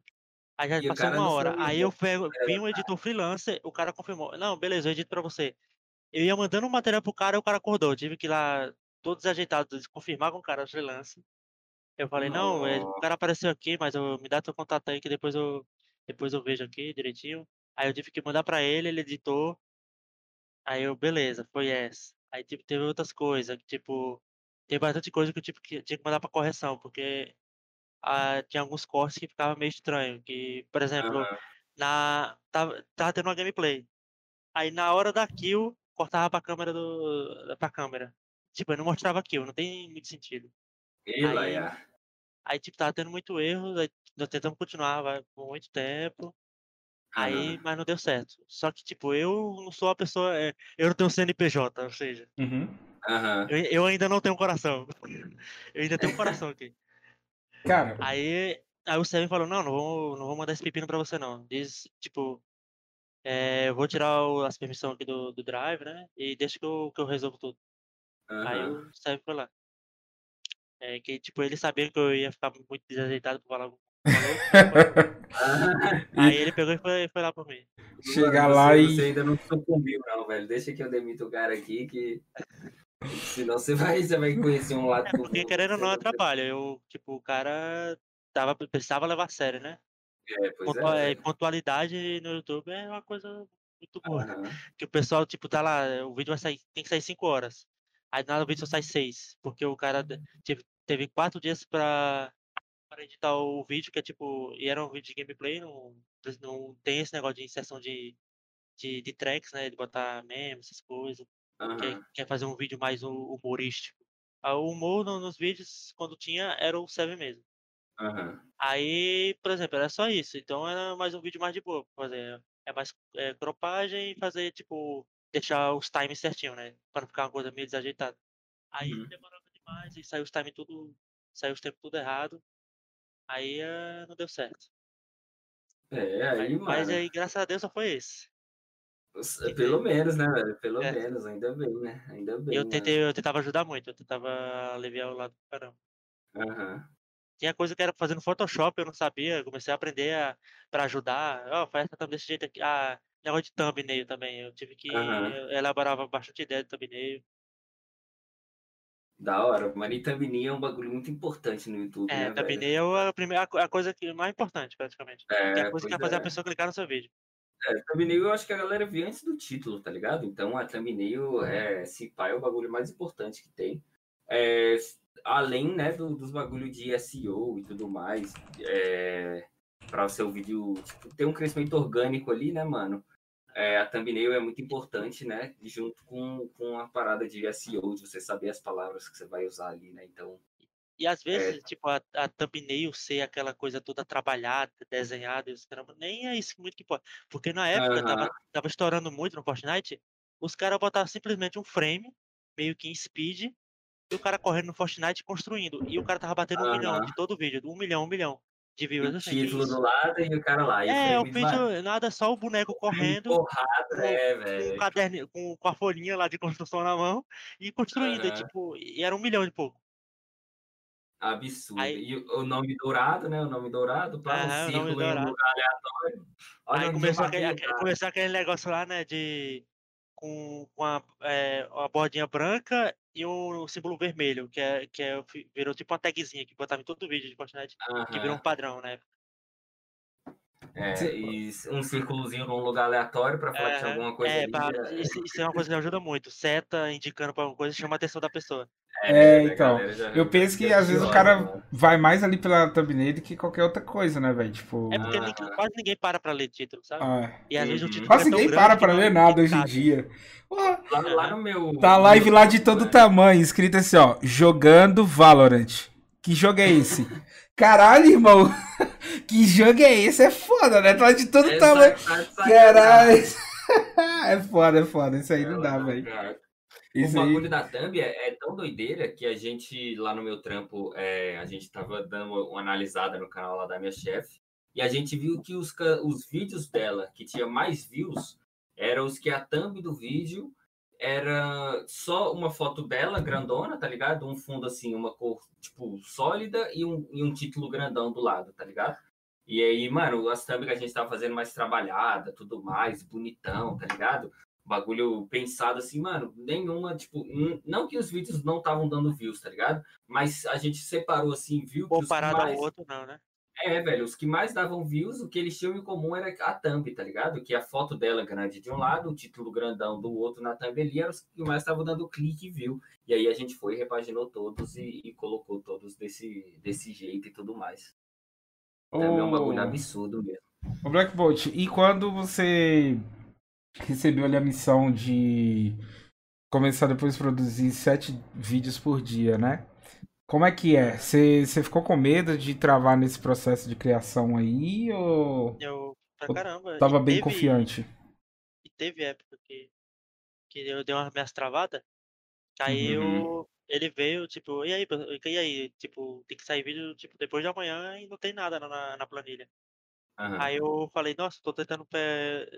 Aí já e passou uma hora. Aí eu pego, vi um editor freelancer, o cara confirmou. Não, beleza, eu edito pra você. Eu ia mandando um material pro cara e o cara acordou. Eu tive que ir lá, todo desajeitado, confirmar com o cara freelancer. Eu falei, não, não, é, o cara apareceu aqui, mas eu, me dá teu contato aí que depois eu, depois eu vejo aqui direitinho. Aí eu tive que mandar pra ele, ele editou. Aí eu, beleza, foi essa. Aí tipo, teve outras coisas, tipo, tem bastante coisa que eu tipo, que, tinha que mandar pra correção, porque ah, tinha alguns cortes que ficava meio estranho. Que, por exemplo, uhum. na. Tava, tava tendo uma gameplay. Aí na hora da kill, cortava pra câmera do. pra câmera. Tipo, eu não mostrava kill, não tem muito sentido. aí, aí, tipo, tava tendo muito erro, aí nós tentamos continuar vai, por muito tempo. Aí, mas não deu certo. Só que, tipo, eu não sou a pessoa. É, eu não tenho CNPJ, ou seja. Uhum. Uhum. Eu, eu, ainda não tenho coração. Eu ainda tenho um coração aqui. Cara. Aí, aí o Seven falou: não, não vou, não vou mandar esse pepino pra você, não. Diz, tipo, é, eu vou tirar o, as permissões aqui do, do Drive, né? E deixa que eu, que eu resolvo tudo. Aí Aham. eu saí pra lá. É que, tipo, ele sabia que eu ia ficar muito desajeitado por falar. Aí ele pegou e foi, foi lá por mim. Chegar lá você, e. Você ainda não sucumbiu, não, velho. Deixa que eu demito o cara aqui, que. Senão você vai, você vai conhecer um lado É do porque mundo querendo ou não trabalho. Eu, tipo, o cara tava, precisava levar a sério, né? É, pois é. Pontua- é, pontualidade no YouTube é uma coisa muito boa. Aham. Que o pessoal, tipo, tá lá, o vídeo vai sair, tem que sair 5 horas. Aí nada o vídeo só sai 6. Porque o cara de- teve, 4 dias pra, pra editar o vídeo, que é tipo. E era um vídeo de gameplay, não, não tem esse negócio de inserção de, de, de tracks, né? De botar memes, essas coisas. Quer, Aham. quer fazer um vídeo mais hu- humorístico. Ah, O humor no- nos vídeos, quando tinha, era o Seven mesmo. Aham. Aí, por exemplo, era só isso. Então era mais um vídeo mais de boa fazer. É mais é, cropagem e fazer, tipo, deixar os times certinho, né? Pra não ficar uma coisa meio desajeitada. Aí Uhum. demorava demais e saiu os times tudo. Saiu os tempos tudo errado. Aí eh, não deu certo. É, aí, Mas, mas aí, graças a Deus, só foi esse. Pelo menos, né, velho? Pelo É. menos, ainda bem, né? Ainda bem. Eu mano. tentei, eu tentava ajudar muito, eu tentava aliviar o lado do caramba. Aham. Tinha coisa que era fazer no Photoshop, eu não sabia. Comecei a aprender a, pra ajudar. Ó, faz essa thumb desse jeito aqui. Ah, negócio de thumbnail também. Eu tive que. Aham. Eu elaborava bastante ideia de thumbnail. Da hora. Mano, e thumbnail é um bagulho muito importante no YouTube, É, né, thumbnail é a, primeira, a co- a coisa que, mais importante, praticamente. Que é É, a coisa que vai pois fazer é. a pessoa clicar no seu vídeo. É, thumbnail eu acho que a galera vê antes do título, tá ligado? Então a thumbnail é, se pá, é o bagulho mais importante que tem. É, além, né, do- dos bagulhos de SEO e tudo mais, é, para o seu vídeo tipo, ter um crescimento orgânico ali, né, mano? É, a thumbnail é muito importante, né? Junto com, com a parada de SEO, de você saber as palavras que você vai usar ali, né? Então, E às vezes, tipo, a, a thumbnail ser aquela coisa toda trabalhada, desenhada, e os caramba, nem é isso muito que importa. Porque na época tava, Aham. tava estourando muito no Fortnite, os caras botavam simplesmente um frame, meio que em speed, e o cara correndo no Fortnite construindo. E o cara tava batendo um milhão de todo o vídeo, um milhão, um milhão de views. o título do lado e o cara lá. É, de lado. vídeo, nada, só o boneco correndo, Porrada, com, um velho? caderno, com, com a folhinha lá de construção na mão, e construindo. Aham. tipo, e era um milhão e pouco. Absurdo. Aí- E o nome dourado, né? O nome dourado, um Aham, o nome círculo em um lugar aleatório. Olha Aí eu começou aquele, começou aquele negócio lá, né, de com, com a, é, uma bordinha branca e um símbolo vermelho, que é, que é, virou tipo uma tagzinha que botava em todo vídeo de Fortnite, que virou um padrão, né? É, e um círculozinho num lugar aleatório pra falar que tinha alguma coisa É, ali. pra- é- isso, isso é uma coisa que ajuda muito. Seta indicando pra alguma coisa chama a atenção da pessoa. É, a então, galera já- Eu penso que já às vezes o cara mano. vai mais ali pela thumbnail do que qualquer outra coisa, né, velho? Tipo. É porque nem- Aham. quase ninguém para pra ler título, sabe? ah, E às vezes o Uhum. título Quase é tão ninguém para pra ler nada hoje em dia. Lá, lá no meu. Tá live lá de todo tamanho, escrito assim, ó, jogando Valorant. Que jogo é esse? Caralho, irmão. Que jogo é esse? É foda, né? Tá de todo É tamanho. Caralho. É foda, é foda. Isso aí não dá, velho. o bagulho da thumb é, é tão doideira que a gente, lá no meu trampo, é, a gente tava dando uma analisada no canal lá da minha chefe, e a gente viu que os, os vídeos dela, que tinha mais views, eram os que a thumb do vídeo era só uma foto dela, grandona, tá ligado? Um fundo assim, uma cor, tipo, sólida e um, e um título grandão do lado, tá ligado? E aí, mano, as thumb que a gente tava fazendo mais trabalhada, tudo mais, bonitão, tá ligado? bagulho pensado assim, mano, nenhuma, tipo, não que os vídeos não estavam dando views, tá ligado? Mas a gente separou assim, viu que os que Comparado mais... ao outro, não, né? É, velho, os que mais davam views, o que eles tinham em comum era a thumb, tá ligado? Que a foto dela grande de um lado, o título grandão do outro na thumb ali, eram os que mais estavam dando clique e view. E aí a gente foi, repaginou todos e, e colocou todos desse, desse jeito e tudo mais. Também é um bagulho absurdo mesmo. ô, Black Bolt, e quando você recebeu ali a missão de começar depois a produzir sete vídeos por dia, né? Como é que é? Você ficou com medo de travar nesse processo de criação aí ou Eu, pra Eu caramba. tava e bem teve, confiante? E teve época que, que eu dei umas minhas travadas, aí Uhum. eu, ele veio, tipo, e aí, e aí, tipo, tem que sair vídeo, tipo, depois de amanhã e não tem nada na, na planilha. Aham. Aí eu falei, nossa, tô tentando, pe...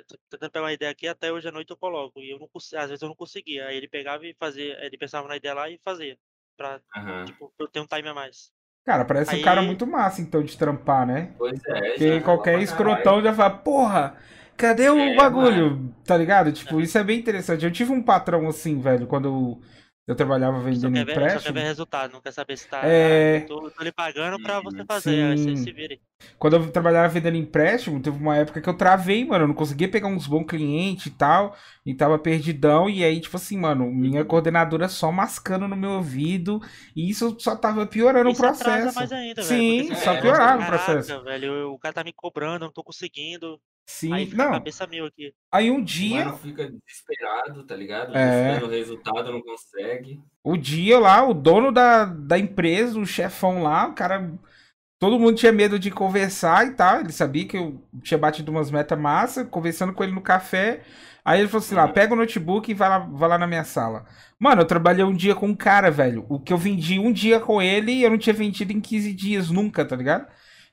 tô tentando pegar uma ideia aqui, até hoje à noite eu coloco. E eu não às vezes eu não conseguia. Aí ele pegava e fazia, ele pensava na ideia lá e fazia. Pra, Aham. tipo, pra eu ter um time a mais. Cara, parece um cara Aí- muito massa, então, de trampar, né? Pois é. Porque já qualquer escrotão já fala, porra, cadê o É, bagulho? Tá ligado? Tipo, isso é bem interessante. Eu tive um patrão assim, velho, quando eu, eu trabalhava Só vendendo quer, ver, só quer empréstimo. ver resultado, não quer saber se tá. É. eu tô, tô lhe pagando pra você Sim, fazer. Aí você sim. se vire. Quando eu trabalhava vendendo empréstimo, teve uma época que eu travei, mano. Eu não conseguia pegar uns bons clientes e tal. E tava perdidão. E aí, tipo assim, mano, minha coordenadora só mascando no meu ouvido. E isso só tava piorando Isso o processo. mais ainda, velho. Sim, você só pensa, piorava o "Caraca, processo." velho, eu- o cara tá me cobrando, eu não tô conseguindo. Sim, Aí fica a não. cabeça mil aqui. Aí um O dia, mano fica desesperado, tá ligado? É. Buscando resultado, não consegue. o dia lá, o dono da, da empresa, o chefão lá, o cara. Todo mundo tinha medo de conversar e tal. Ele sabia que eu tinha batido umas metas massa, conversando com ele no café. Aí ele falou assim: lá, Uhum. pega o notebook e vai lá, vai lá na minha sala. Mano, eu trabalhei um dia com um cara, velho. O que eu vendi um dia com ele, eu não tinha vendido em 15 dias nunca, tá ligado?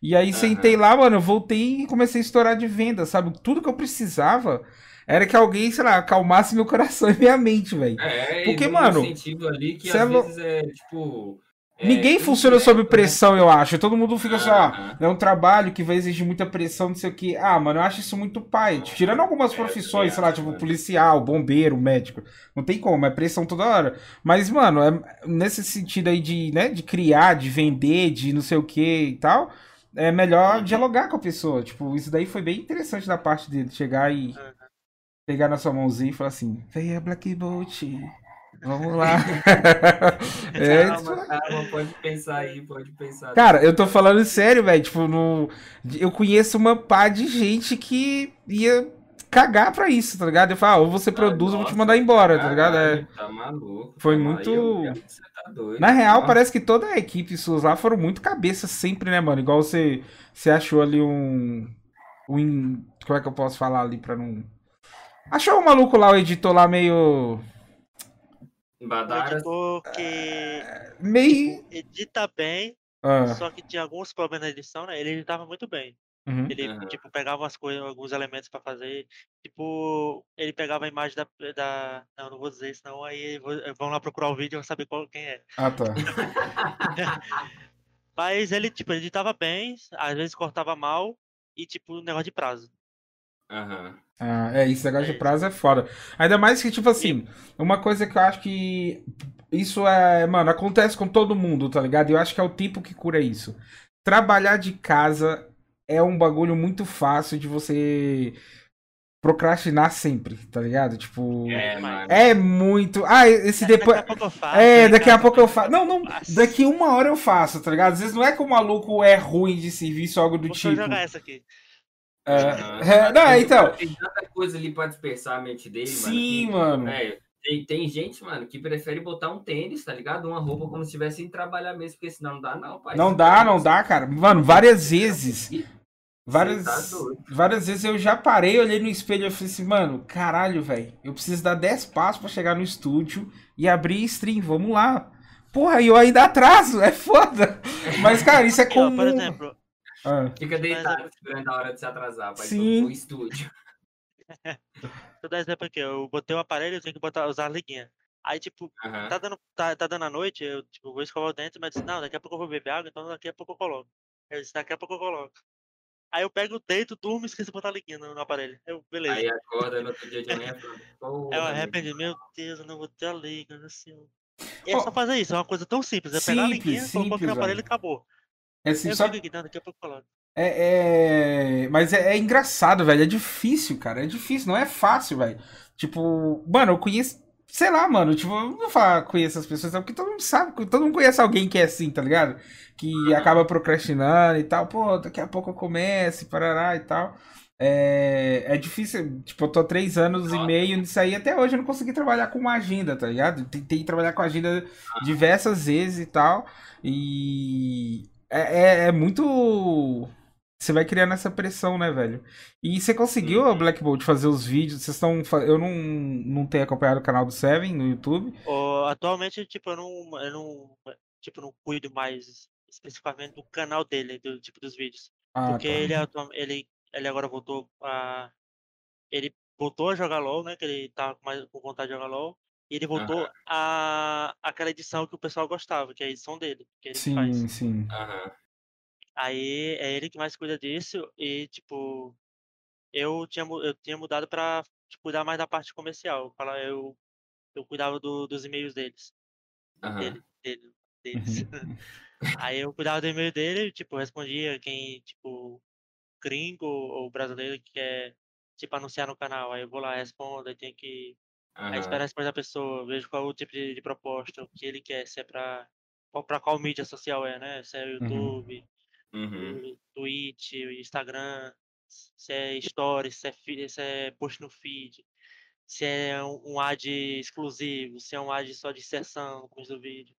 E aí Aham. sentei lá, mano, eu voltei e comecei a estourar de venda, sabe? Tudo que eu precisava era que alguém, sei lá, acalmasse meu coração e minha mente, velho. É, Porque, mano, sentido ali que às é lou- vezes é tipo. é, Ninguém funciona sob né? pressão, eu acho. Todo mundo fica assim, ó, Aham. é um trabalho que vai exigir muita pressão, não sei o quê. Ah, mano, eu acho isso muito pai. Tirando algumas É, profissões, também sei lá, tipo mano. policial, bombeiro, médico. Não tem como, é pressão toda hora. Mas, mano, é nesse sentido aí de, né, de criar, de vender, de não sei o que e tal, é melhor Uhum. dialogar com a pessoa. Tipo, isso daí foi bem interessante da parte dele, chegar e Aham. pegar na sua mãozinha e falar assim, venha Black Bolt, vamos lá. é, Calma, calma, pode pensar aí, pode pensar. Cara, eu tô falando sério, velho. Tipo, no... eu conheço uma pá de gente que ia cagar pra isso, tá ligado? Eu falo, ah, ou você produz ou eu vou te nossa, mandar embora, tá ligado? É. Caralho, Tá maluco. Foi tá muito- Você tá doido. Na real, Nossa. parece que toda a equipe suas lá foram muito cabeça sempre, né, mano? Igual você, você achou ali um. um. in- Como é que eu posso falar ali pra não. Achou o maluco lá, o editor lá meio. Um Badaras. editor que meio. edita bem, Ah, só que tinha alguns problemas na edição, né? Ele editava muito bem. Uhum. Ele, Aham. tipo, pegava umas coisas, alguns elementos pra fazer. Tipo, ele pegava a imagem da. da... Não, não vou dizer isso, não. Aí vou- vão lá procurar o vídeo e saber qual, quem é. Ah, tá. Mas ele, tipo, editava bem, às vezes cortava mal e, tipo, negócio de prazo. Aham. Ah, é, esse negócio É de prazo é foda. Ainda mais que, tipo assim, uma coisa que eu acho que isso é, mano, acontece com todo mundo, tá ligado? E eu acho que é o tipo que cura isso. Trabalhar de casa é um bagulho muito fácil de você procrastinar sempre, tá ligado? Tipo, É, mano. é muito. Ah, esse depois. Daqui a pouco eu faço. É, daqui a pouco eu faço. Não, não, daqui uma hora eu faço, tá ligado? Às vezes não é que o maluco é ruim de serviço ou algo do Deixa eu tipo. jogar essa aqui. É, Aham. é, não, então. Tem tanta coisa ali pra dispersar a mente dele, Sim, mano. mano. que- é, tem, tem gente, mano, que prefere botar um tênis, tá ligado? Uma roupa como se estivesse em trabalhar mesmo, porque senão não dá, não, pai. Não dá, não dá, cara. Mano, várias vezes. Várias, tá doido. várias vezes eu já parei, olhei no espelho e falei assim, mano, caralho, velho. Eu preciso dar 10 passos pra chegar no estúdio e abrir stream, vamos lá. Porra, e eu ainda atraso, é foda. Mas, cara, isso é comum. por exemplo, Ah, Fica deitado esperando a hora de se atrasar, pai. Sim. No estúdio. vou dar exemplo aqui. Eu botei o aparelho, eu tenho que botar, usar a liguinha. Aí, tipo, Aham. tá dando, tá, tá dando a noite, eu tipo, vou escovar o dente, mas disse, não, daqui a pouco eu vou beber água, então daqui a pouco eu coloco. Eu disse, daqui a pouco eu coloco. Aí eu pego, deito, durmo e esqueço de botar a liguinha no, no aparelho. Eu, beleza. Aí acorda no outro dia de manhã eu arrependi, meu Deus, eu não vou ter a liga, assim. E é Ó, só fazer isso, é uma coisa tão simples. É pegar a simples, liguinha, simples, no aparelho e acabou. é assim, eu aqui, não, daqui a pouco eu coloco. É, é- Mas é, é engraçado, velho. É difícil, cara. É difícil, não é fácil, velho. Tipo, mano, eu conheço. Sei lá, mano. Tipo, eu não vou falar conheço as pessoas, é porque todo mundo sabe, todo mundo conhece alguém que é assim, tá ligado? Que acaba procrastinando e tal. Pô, daqui a pouco eu começo, e parará e tal. É, é difícil, tipo, eu tô três anos e meio nisso aí, até hoje eu não consegui trabalhar com uma agenda, tá ligado? Tentei trabalhar com agenda diversas vezes e tal, e é, é, é muito. Você vai criando essa pressão, né, velho? E você conseguiu, Uhum. a Black Bolt, fazer os vídeos? Vocês estão. Eu não, não tenho acompanhado o canal do Seven no YouTube. Atualmente, tipo, eu não, eu não, tipo, não cuido mais especificamente do canal dele, do tipo dos vídeos. Ah, Porque tá. ele, atua- ele ele agora voltou a. Ele voltou a jogar LOL, né? Que ele tava com mais com vontade de jogar LOL. E ele voltou a aquela edição que o pessoal gostava, que é a edição dele, que ele Sim, faz. sim. Aham. Aí é ele que mais cuida disso e, tipo, eu tinha, eu tinha mudado pra tipo, cuidar mais da parte comercial. Fala- Eu, eu cuidava do- dos e-mails deles. Aham. Dele, dele, deles. Uhum. Aí eu cuidava do e-mail dele, tipo, respondia quem, tipo, gringo ou brasileiro que quer, tipo, anunciar no canal. Aí eu vou lá, respondo, aí tem que. Aí Aham. espero a resposta da pessoa, vejo qual é o tipo de, de proposta, o que ele quer, se é pra. qual- Pra qual mídia social é, né? Se é YouTube, Uhum. O Twitch, Instagram, se é stories, se é, se é post no feed, se é um, um ad exclusivo, se é um ad só de inserção, coisa do vídeo.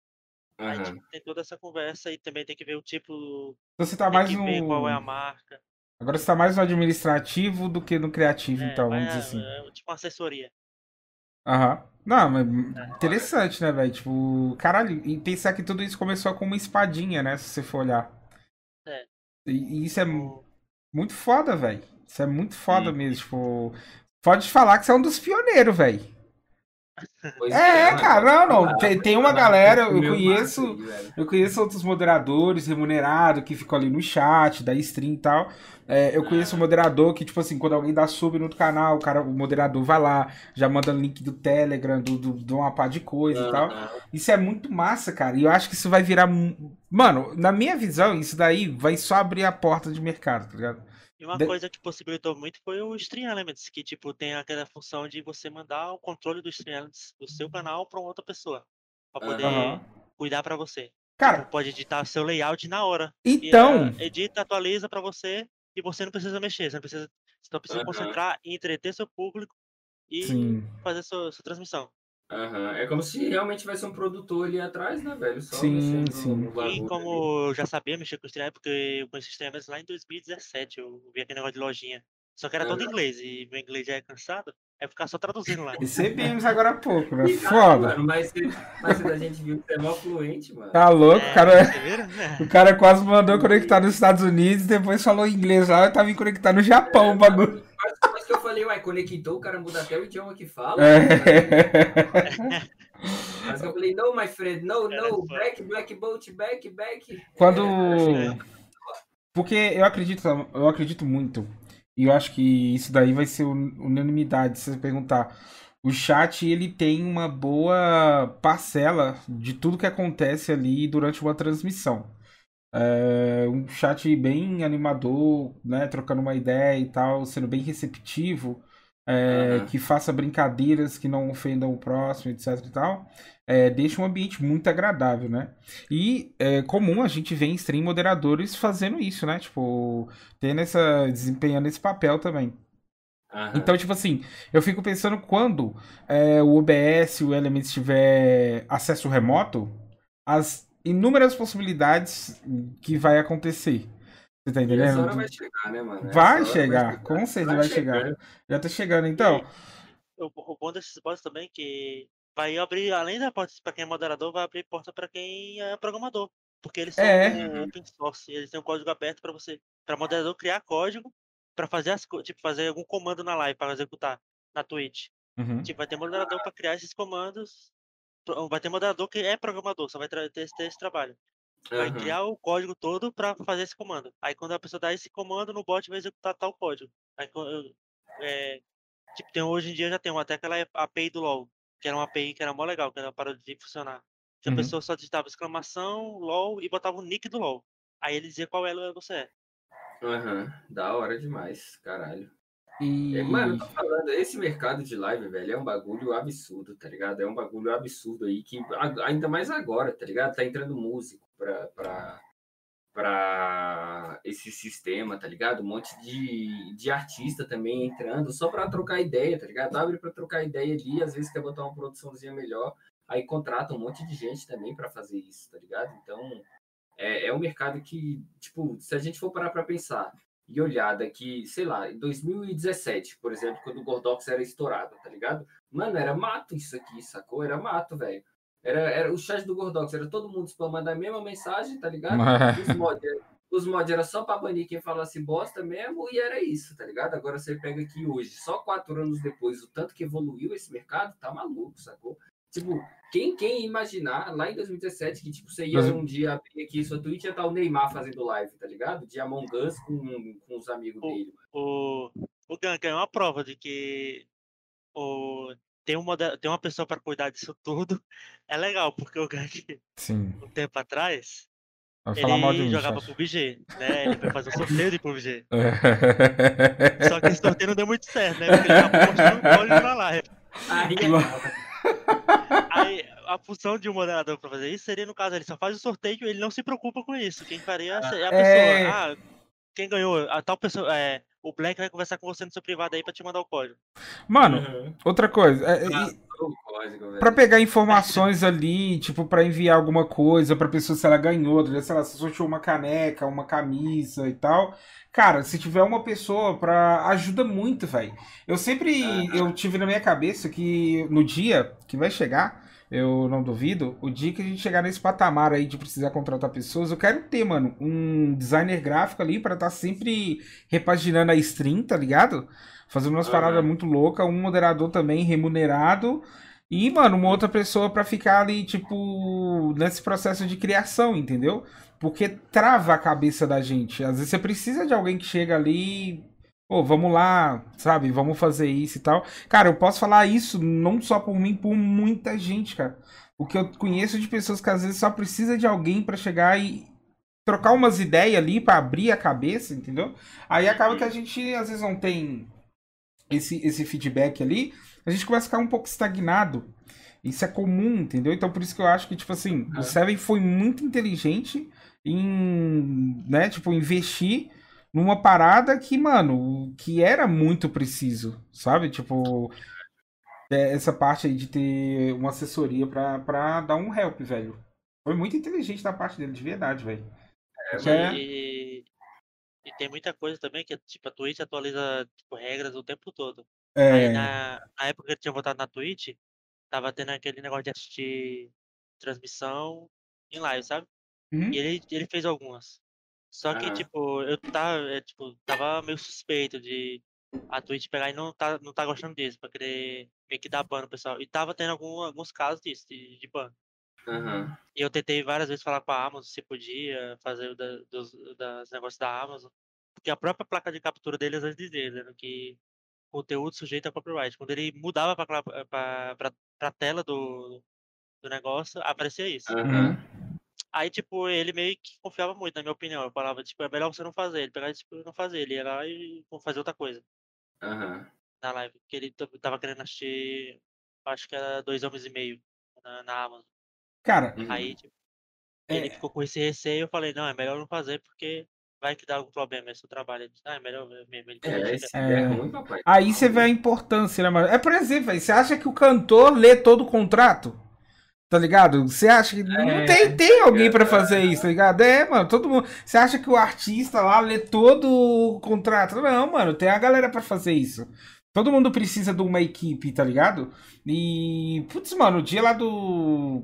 Aí Aham. tipo, tem toda essa conversa e também tem que ver o tipo, Então você tá mais ver qual é a no. marca. Agora você tá mais no administrativo do que no criativo, É, então, vamos mas dizer assim. é, é tipo uma assessoria. Aham. Não, mas É. interessante, né, velho? Tipo, caralho, e pensar que tudo isso começou com uma espadinha, né? Se você for olhar. E, isso é O- muito foda, velho. Isso é muito foda Hum. mesmo. Tipo, pode falar que você é um dos pioneiros, velho. Pois É, mano. cara, não, não. Tem, tem uma galera, eu conheço. Eu conheço outros moderadores remunerados que ficam ali no chat, da stream e tal. É, eu conheço um moderador que, tipo assim, quando alguém dá sub no outro canal, o, cara, o moderador vai lá, já manda link do Telegram, do, do, de uma pá de coisa e tal. Isso é muito massa, cara. E eu acho que isso vai virar. Mano, na minha visão, isso daí vai só abrir a porta de mercado, tá ligado? E uma De- coisa que possibilitou muito foi o Stream Elements, que tipo tem aquela função de você mandar o controle do Stream Elements do seu canal para outra pessoa, para poder Aham. cuidar para você. Cara, Tipo, pode editar seu layout na hora. então. Vira- edita, atualiza para você e você não precisa mexer, você não precisa, você só precisa Aham. concentrar em entreter seu público e Sim. fazer sua, sua transmissão. Aham. É como se realmente tivesse um produtor ali atrás, né, velho? Só Sim, sim. E como eu já sabia mexer com Stream, porque eu conheci Stream Elements lá em 2017, eu vi aquele negócio de lojinha. Só que era todo em Aham. inglês e meu inglês já é cansado, é ficar só traduzindo lá. Recebemos agora há pouco, né? Foda. Mano, mas, mas a gente viu que você é mó fluente, mano. Tá louco, o É, cara. É. O cara quase mandou conectar nos Estados Unidos, depois falou inglês lá, eu tava em conectar no Japão o bagulho. Que eu falei, uai, conectou, o cara muda até o idioma que fala. É. Mas eu falei, no, my friend, no, no, back, black boat, back, back. Quando. É. Porque eu acredito, eu acredito muito. E eu acho que isso daí vai ser un- unanimidade se você perguntar. O chat ele tem uma boa parcela de tudo que acontece ali durante uma transmissão. É um chat bem animador, né? Trocando uma ideia e tal, sendo bem receptivo, é, Aham. que faça brincadeiras que não ofendam o próximo, etc e tal. É, deixa um ambiente muito agradável, né? E é comum a gente ver em stream moderadores fazendo isso, né? Tipo, tendo essa, desempenhando esse papel também. Aham. Então, tipo assim, eu fico pensando quando é, o OBS, o Elements tiver acesso remoto, as inúmeras possibilidades que vai acontecer. Você tá E essa entendendo? hora vai chegar, né, mano? Vai chegar, com certeza vai chegar. chegando. Já tá chegando, então. O, o bom desses bots também é que vai abrir, além da porta para quem é moderador, vai abrir porta para quem é programador. Porque eles são É. open source, eles têm um código aberto para você, para moderador criar código para fazer as tipo fazer algum comando na live para executar na Twitch. Uhum. Tipo, vai ter moderador para criar esses comandos. Vai ter moderador que é programador, só vai ter, ter esse trabalho. Vai criar o código todo para fazer esse comando. Aí quando a pessoa dá esse comando, no bot vai executar tal código. Aí, é, tipo, tem, hoje em dia já tem uma- até aquela API do LoL, que era uma API que era mó legal, que ela parou de funcionar. Que a Uhum. pessoa só digitava exclamação, LoL e botava o nick do LoL. Aí ele dizia qual elo você é. Aham. Da hora demais, caralho. E. É, Mano, eu tô falando, esse mercado de live, velho, é um bagulho absurdo, tá ligado? É um bagulho absurdo aí, que ainda mais agora, tá ligado? Tá entrando músico pra, pra, pra esse sistema, tá ligado? Um monte de, de artista também entrando, só pra trocar ideia, tá ligado? Abre pra trocar ideia ali, às vezes quer botar uma produçãozinha melhor, aí contrata um monte de gente também pra fazer isso, tá ligado? Então, é, é um mercado que, tipo, se a gente for parar pra pensar, e olhar daqui, sei lá, em 2017, por exemplo, quando o Gordox era estourado, tá ligado? Mano, era mato isso aqui, sacou? Era mato, velho. Era, era o chat do Gordox, era todo mundo spamando a mesma mensagem, tá ligado? Os, mod, os mods era só pra banir quem falasse bosta mesmo, e era isso, tá ligado? Agora você pega aqui hoje, só quatro anos depois, o tanto que evoluiu esse mercado, tá maluco, sacou? Tipo, quem, quem imaginar lá em 2017 que tipo, você ia Mas- um dia abrir aqui sua Twitch e ia estar o Neymar fazendo live, tá ligado? De Among Us com, com os amigos O- dele. O, o Gank é uma prova de que o, tem, um moder- tem uma pessoa para cuidar disso tudo. É legal, porque o Gank, Sim. um tempo atrás, Vai falar mal de ele mim, jogava chat. PUBG, né? Ele foi fazer um sorteio de PUBG. Só que esse sorteio não deu muito certo, né? Porque ele acabou postando código na live. Aí é a função de um moderador pra fazer isso seria, no caso, ele só faz o sorteio e ele não se preocupa com isso. Quem faria seria a pessoa. É. Ah, quem ganhou? A tal pessoa. É, o Black vai conversar com você no seu privado aí pra te mandar o código. Mano, Uhum. outra coisa. é- é- velho. Pra pegar informações ali, tipo, pra enviar alguma coisa pra pessoa se ela ganhou, sei lá, se sorteou uma caneca, uma camisa e tal. Cara, se tiver uma pessoa pra. ajuda muito, velho. Eu sempre. Eu tive na minha cabeça que no dia que vai chegar, eu não duvido, o dia que a gente chegar nesse patamar aí de precisar contratar pessoas, eu quero ter, mano, um designer gráfico ali pra estar sempre repaginando a stream, tá ligado? Fazendo umas Aham. paradas muito loucas, um moderador também remunerado. E, mano, uma outra pessoa pra ficar ali, tipo, nesse processo de criação, entendeu? Porque trava a cabeça da gente. Às vezes você precisa de alguém que chega ali, pô, vamos lá, sabe? Vamos fazer isso e tal. Cara, eu posso falar isso não só por mim, por muita gente, cara. Porque eu conheço de pessoas que às vezes só precisa de alguém pra chegar e trocar umas ideias ali pra abrir a cabeça, entendeu? Aí acaba que a gente às vezes não tem esse, esse feedback ali, a gente começa a ficar um pouco estagnado. Isso é comum, entendeu? Então por isso que eu acho que, tipo assim, É. o Seven foi muito inteligente em, né, tipo, investir numa parada que, mano, que era muito preciso, sabe? Tipo, é, essa parte aí de ter uma assessoria pra, pra dar um help, velho. Foi muito inteligente da parte dele, de verdade, velho. É, é- E, e tem muita coisa também que, tipo, a Twitch atualiza tipo, regras o tempo todo. É, Aí na, na época que eu tinha votado na Twitch, tava tendo aquele negócio de assistir transmissão em live, sabe? uhum, E ele, ele fez algumas. Só que, Aham. tipo, eu tava, é, tipo, tava meio suspeito de a Twitch pegar e não tá, não tá gostando disso, pra querer meio que dar ban no pessoal. E tava tendo algum, alguns casos disso, de, de ban. Aham. E eu tentei várias vezes falar com a Amazon se podia fazer o da, dos, das negócios da Amazon. Porque a própria placa de captura deles antes dizia dizendo que conteúdo sujeito a copyright. Quando ele mudava pra, pra, pra, pra tela do, do negócio, aparecia isso. Aham. Aí, tipo, ele meio que confiava muito, na minha opinião. Eu falava, tipo, é melhor você não fazer. Ele pegava, tipo, não fazer. Ele ia lá e fazer outra coisa Aham. na live. Porque ele tava querendo assistir, acho que era dois homens e meio na, na Amazon. Cara, Uhum. Aí, tipo, É. ele ficou com esse receio. Eu falei, não, é melhor não fazer porque vai que dá algum problema esse trabalho. Ah, é melhor mesmo. Ele É, deixa esse quieto." é ruim, papai. Aí você vê a importância, né, mano? É, por exemplo, velho, você acha que o cantor lê todo o contrato? Tá ligado? Você acha que. Não É, tem, tem alguém pra fazer isso, tá ligado? É, mano, todo mundo. Você acha que o artista lá lê todo o contrato? Não, mano, tem a galera pra fazer isso. Todo mundo precisa de uma equipe, tá ligado? E. Putz, mano, o dia lá do.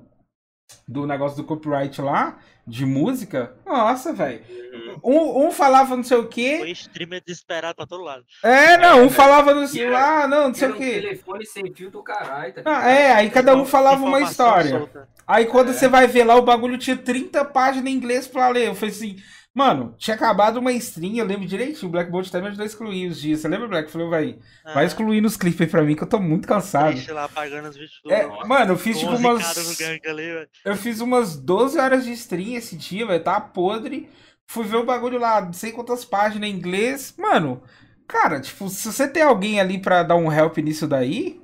Do negócio do copyright lá, de música. Nossa, velho. Uhum. Um, um falava não sei o quê. Foi streamer desesperado pra todo lado. É, não, um falava no E celular, não, não sei o um quê. telefone sem fio do caralho, tá Ah, é, aí cada um falava uma história. solta. Aí quando É. você vai ver lá, o bagulho tinha 30 páginas em inglês pra ler. Eu falei assim, mano, tinha acabado uma stream, eu lembro direitinho. O Black Bolt até me ajudou a excluir os dias. Você lembra, Black? Falei, vai, vai Ah, excluindo os clipes aí pra mim, que eu tô muito cansado. triste lá apagando os vídeos do É, Nossa, mano, eu fiz tipo 11 umas. ali. Eu fiz umas 12 horas de stream esse dia, velho. Tá podre. Fui ver o bagulho lá, não sei quantas páginas em inglês. Mano, cara, tipo, se você tem alguém ali pra dar um help nisso daí,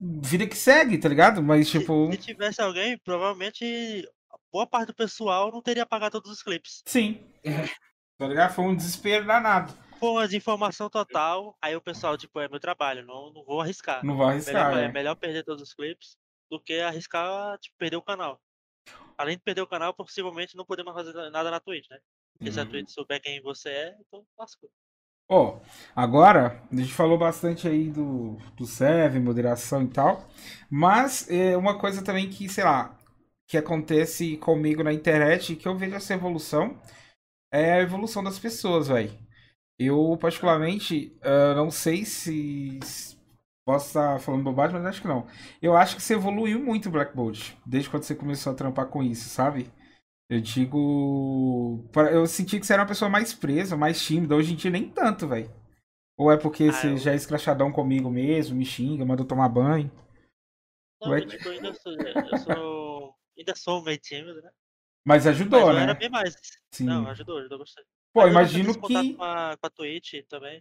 vida que segue, tá ligado? Mas, Se- tipo, Se tivesse alguém, provavelmente boa parte do pessoal não teria apagado todos os clipes. sim. Tá ligado? Foi um desespero danado. Uma desinformação total, aí o pessoal, tipo, é meu trabalho, não, não vou arriscar. Não vou Melhor, arriscar, é é. melhor perder todos os clipes do que arriscar, tipo, perder o canal. Além de perder o canal, possivelmente não poder mais fazer nada na Twitch, né? Porque se a Uhum. Twitch souber quem você é, então lascou. Ó, agora, a gente falou bastante aí do, do Seven, moderação e tal, mas é uma coisa também que, sei lá, que acontece comigo na internet, que eu vejo essa evolução, é a evolução das pessoas, velho. Eu, particularmente, uh, não sei se posso estar falando bobagem, mas acho que não. Eu acho que você evoluiu muito, Black Bolt, desde quando você começou a trampar com isso, sabe? Eu digo. Eu senti que você era uma pessoa mais presa, mais tímida. Hoje em dia nem tanto, velho. Ou é porque ah, você eu... já é escrachadão comigo mesmo, me xinga, manda eu tomar banho? Não, Ué? tipo, eu ainda sou, eu sou. ainda sou meio tímido, né? Mas ajudou, Mas né? Era bem mais. Sim. Não, ajudou, ajudou bastante. Pô, Mas imagino que. Com a, com a Twitch também.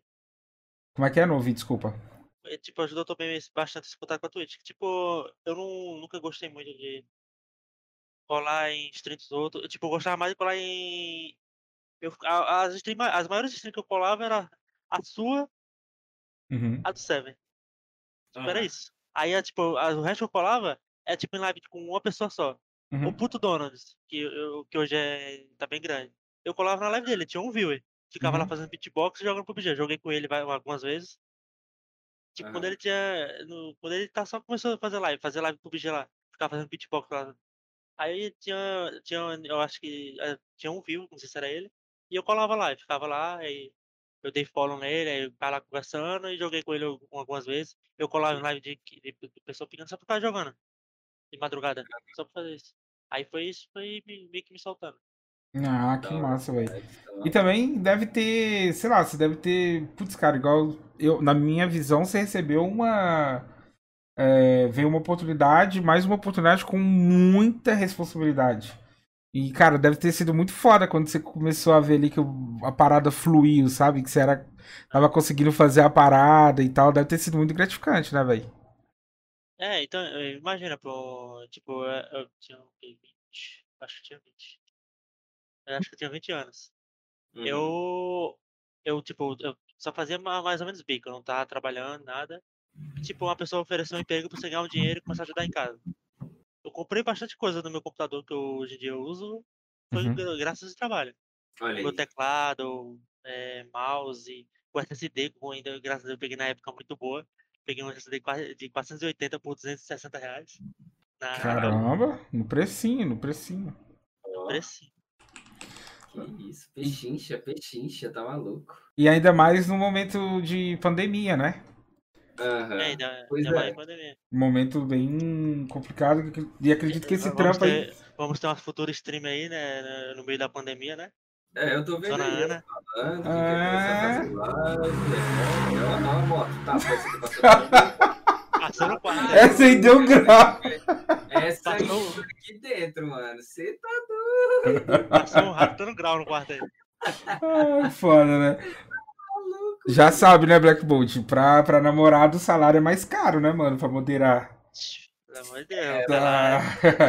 Como é que é, não ouvi, desculpa. E, tipo, ajudou também bastante a se contar com a Twitch. Tipo, eu não, nunca gostei muito de colar em streams outros. Tipo, eu gostava mais de colar em. Eu, as, stream, as maiores streams que eu colava era a sua, uhum. a do Seven. Tipo, era isso. Aí, tipo, o resto que eu colava é tipo em live com uma pessoa só. Uhum. O puto Donalds, que, eu, que hoje é, tá bem grande. Eu colava na live dele, tinha um viewer. Ficava uhum. lá fazendo beatbox e jogando PUBG. Joguei com ele algumas vezes. Tipo, uhum. quando ele tinha. No, quando ele tá só começou a fazer live, fazer live PUBG lá. Ficava fazendo beatbox lá. Aí tinha, tinha, eu acho que eh, tinha um view, não sei se era ele, e eu colava lá, e ficava lá, aí eu dei follow nele, aí eu ficava lá conversando e joguei com ele algumas vezes. Eu colava em live de, de, de pessoa pequena só pra ficar jogando. De madrugada, só pra fazer isso. Aí foi isso, foi meio que me soltando. Ah, que massa, velho. E também deve ter, sei lá, você deve ter. Putz, cara, igual eu, na minha visão, você recebeu uma é, veio uma oportunidade, mais uma oportunidade com muita responsabilidade. E, cara, deve ter sido muito foda quando você começou a ver ali que a parada fluiu, sabe? Que você era, tava conseguindo fazer a parada e tal. Deve ter sido muito gratificante, né, velho? É, então, imagina, pô, tipo, eu tinha 20, acho que tinha 20. Eu acho que eu tinha 20 anos. Uhum. Eu, eu, tipo, eu só fazia mais ou menos bico, eu não tava trabalhando, nada tipo, uma pessoa ofereceu um emprego pra você ganhar um dinheiro e começar a ajudar em casa. Eu comprei bastante coisa no meu computador que eu, hoje em dia eu uso, foi uhum. graças ao trabalho. Olha meu teclado, é, mouse, o SSD, ainda, graças a Deus, eu peguei na época muito boa. Peguei um SSD de 480 por 260 reais. Na... Caramba, no precinho, no precinho. No precinho. Que isso, pechincha, pechincha, tá maluco. E ainda mais no momento de pandemia, né? Uhum. É, ainda, pois ainda é. pandemia. Um momento bem complicado e acredito que esse vamos trampo ter, aí... Vamos ter uma futura stream aí, né, no meio da pandemia, né? É, eu tô vendo Dona aí, Ana. falando que ah. quer live, ela não, a moto, tá, você passou Passou no quarto. Essa aí deu grau. Essa aí aqui dentro, mano, você tá doido. Passou um rato dando grau no quarto aí. Ah, foda, né? Já sabe, né, Black Bolt? Pra, pra namorado o salário é mais caro, né, mano? Pra moderar. Pelo amor de Deus. Tá.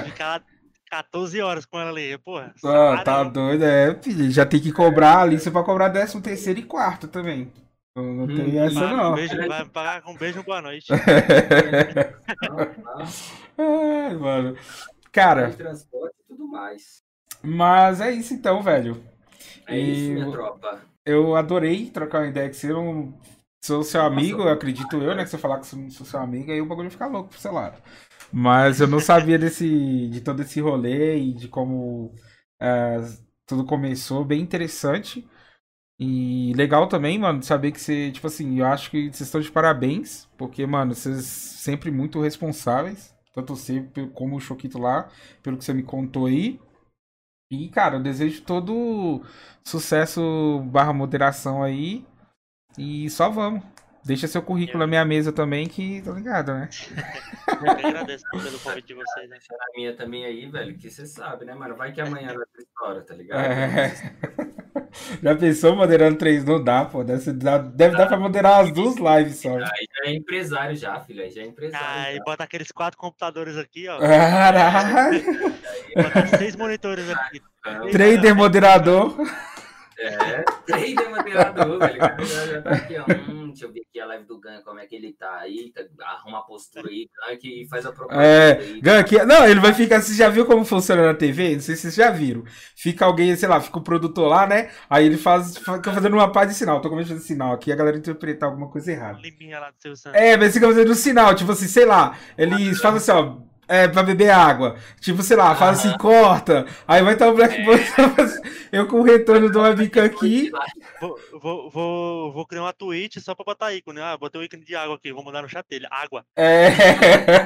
Ficar 14 horas com ela ali, porra. Ah, tá doido, é, filho. Já tem que cobrar ali, você vai cobrar 13 terceiro e quarto também. Não, não tem hum, essa, vai, não. Um beijo, vai pagar com um beijo boa noite. Ai, mano. Cara. Transporte e tudo mais. Mas é isso então, velho. É isso, minha tropa eu adorei trocar uma ideia com você. Eu sou seu amigo, eu acredito eu, né? Que você falar que sou, sou seu amigo, aí o bagulho fica louco pro seu lado. Mas eu não sabia desse, de todo esse rolê e de como é, tudo começou. Bem interessante. E legal também, mano, saber que você, tipo assim, eu acho que vocês estão de parabéns, porque, mano, vocês sempre muito responsáveis, tanto você como o Choquito lá, pelo que você me contou aí. E, cara, eu desejo todo sucesso barra moderação aí. E só vamos. Deixa seu currículo na minha mesa também, que tá ligado, né? eu agradeço pelo convite de vocês, né? Deixa a minha também aí, velho, que você sabe, né, mano? Vai que amanhã vai ter história, tá ligado? É. Já pensou moderando três? Não dá, pô. Deve, dar, deve dar pra moderar as duas lives só. Aí já é empresário já, filho. Aí já é empresário. Ah, e bota aqueles quatro computadores aqui, ó. Caralho! Bota seis monitores aqui. Trader moderador. É, trader moderador, velho. Já tá aqui, ó. Hum, deixa eu ver aqui a live do Gank, como é que ele tá aí. Tá, arruma a postura aí, Gank, e faz a propaganda. É, Gank, não, ele vai ficar. Você já viu como funciona na TV? Não sei se vocês já viram. Fica alguém, sei lá, fica o produtor lá, né? Aí ele faz, fica fazendo uma paz de sinal. Tô começando sinal aqui, a galera interpretar alguma coisa errada. Limpinha lá do seu É, mas fica fazendo um sinal, tipo assim, sei lá. Eles fazem assim, ó É, pra beber água. Tipo, sei lá, fala assim, corta. Aí vai estar o Black É. Bolt. Eu com o retorno do webcam aqui. Vou, vou, vou, vou criar uma tweet só pra botar ícone. Ah, botei um ícone de água aqui, vou mandar no chat dele. Água. É.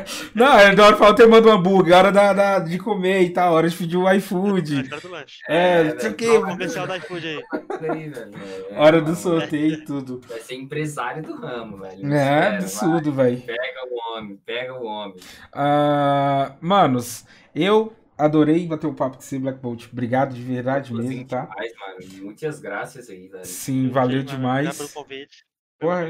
Não, é da hora falta eu mando um hambúrguer, hora da, da- de comer e tal, hora de pedir o Na iFood. É, É, não sei o que. Comercial da iFood aí. Hora do sorteio e tudo. Vai ser empresário do ramo, velho. É, absurdo, velho. vai. Pega o homem, pega o homem. Ah, manos, eu adorei bater um papo com você, Black Bolt. Obrigado de verdade mesmo, tá? demais, mano. Muitas graças aí, velho. Sim, valeu Mano, Obrigado demais. pelo convite. Porra.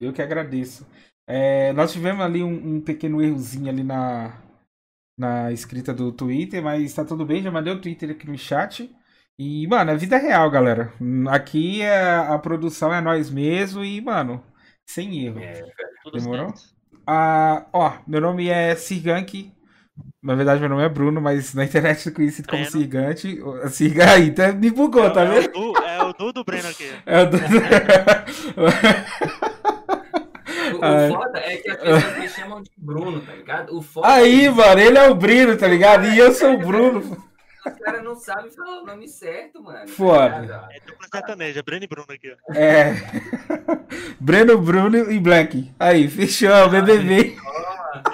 Eu que agradeço. É, nós tivemos ali um, um pequeno errozinho ali na, na escrita do Twitter, mas tá tudo bem, já mandei o Twitter aqui no chat. E, mano, é vida real, galera. Aqui é, a produção é nós mesmo e, mano, sem erro. É, Tudo Demorou? certo. Ah, ó, meu nome é Sirgank. Na verdade, meu nome é Bruno, mas na internet eu conhecido como Breno. Sirgante. Sirga aí, tá, me bugou, tá é, vendo? o Du, é o Du do Breno aqui. É o do- O, o Ai. foda é que as pessoas me chamam de Bruno, tá ligado? O foda Aí, é mano, ele é o Brino, tá ligado? E eu sou o Bruno. Os caras não sabem falar o nome certo, mano. Foda. É dupla sertaneja, Breno e Bruno aqui, ó. É. Breno, Bruno e Black. Aí, fechou, é o BBB.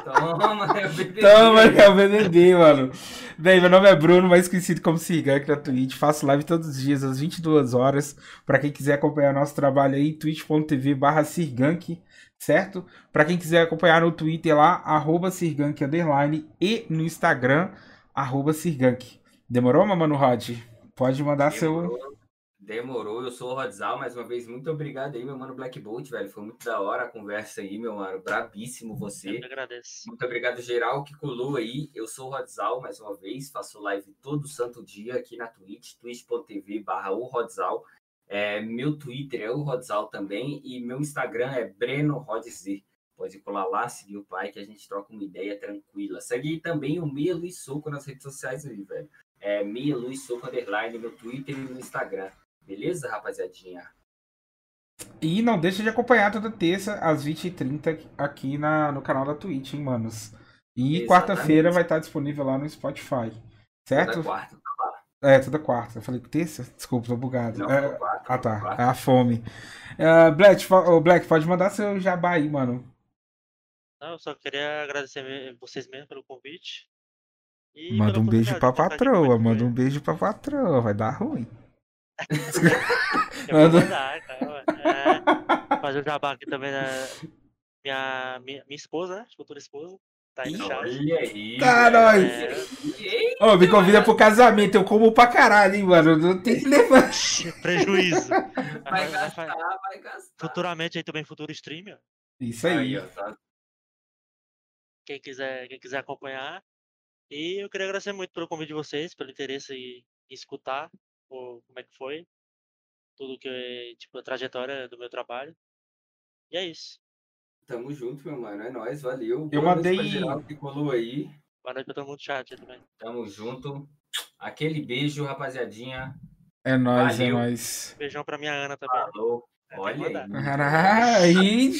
Toma, toma, é o BBB. Toma, é o BBB, mano. Bem, meu nome é Bruno, mais conhecido como Cigank na Twitch. Faço live todos os dias, às 22 horas. Pra quem quiser acompanhar nosso trabalho aí, twitch.tv barra Sirgank, certo? Pra quem quiser acompanhar no Twitter lá, arroba Sirgank underline e no Instagram, arroba Sirgank. Demorou, Mamano Rod? Pode mandar seu... Demorou. Demorou, eu sou o Rodzal, mais uma vez, muito obrigado aí, meu mano Black Bolt, velho. Foi muito da hora a conversa aí, meu mano. Brabíssimo você. Eu agradeço. Muito obrigado, geral, que colou aí. Eu sou o Rodzal, mais uma vez. Faço live todo santo dia aqui na Twitch, twitch.tv barra o Rodzal. É, meu Twitter é o Rodzal também e meu Instagram é Breno Rodzer. Pode colar lá, seguir o pai, que a gente troca uma ideia tranquila. Segue também o Meia Luiz Soco nas redes sociais aí, velho. É Meia Luiz Soco Underline no Twitter e no Instagram. Beleza, rapaziadinha? E não deixa de acompanhar toda terça, às 20h30, aqui na, no canal da Twitch, hein, manos. E quarta-feira vai estar disponível lá no Spotify. Certo? Toda quarta. É, toda quarta. Eu falei terça? Desculpa, tô bugado. Não, É, quarta. ah, tá. quarta. É a fome. É, Black, Black, pode mandar seu jabá aí, mano. Não, eu só queria agradecer vocês mesmo pelo convite. E Manda um beijo pra patroa, manda um beijo pra patroa, vai dar ruim. manda- mandar, cara. É, fazer o jabá aqui também da minha, minha, minha esposa, né? Futura esposa. Tá aí no chat. Olha aí. Tá, nós. Ei, Ô, me convida pro casamento, eu como pra caralho, hein, mano. Não tem que levar. Prejuízo. Vai gastar, vai- vai gastar. Futuramente aí também futuro stream, ó. Isso aí. ó, tá Quem quiser, quem quiser acompanhar. E eu queria agradecer muito pelo convite de vocês, pelo interesse em, escutar o, como é que foi. Tudo que, tipo, a trajetória do meu trabalho. E é isso. Tamo junto, meu mano. É nóis, valeu. Eu Boa mandei- pra geral que colou aí. Boa noite pra todo mundo do chat também. Tamo junto. Aquele beijo, rapaziadinha. É nóis, é Valeu. nóis. Beijão pra minha Ana também. Falou. É, Olha aí.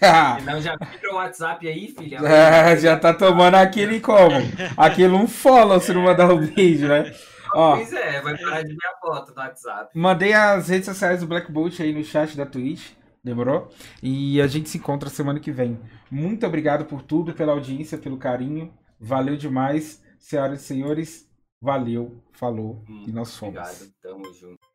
já. Não, já vibra o WhatsApp aí, filha. Ah, já tá tomando aquele como? Aquele um follow se não mandar o vídeo, né? Ó, Pois é, vai parar de ver a foto no WhatsApp. mandei as redes sociais do Black Bolt aí no chat da Twitch, demorou? E a gente se encontra semana que vem. Muito obrigado por tudo, pela audiência, pelo carinho. Valeu demais, senhoras e senhores. Valeu, falou e nós fomos. Obrigado, tamo junto.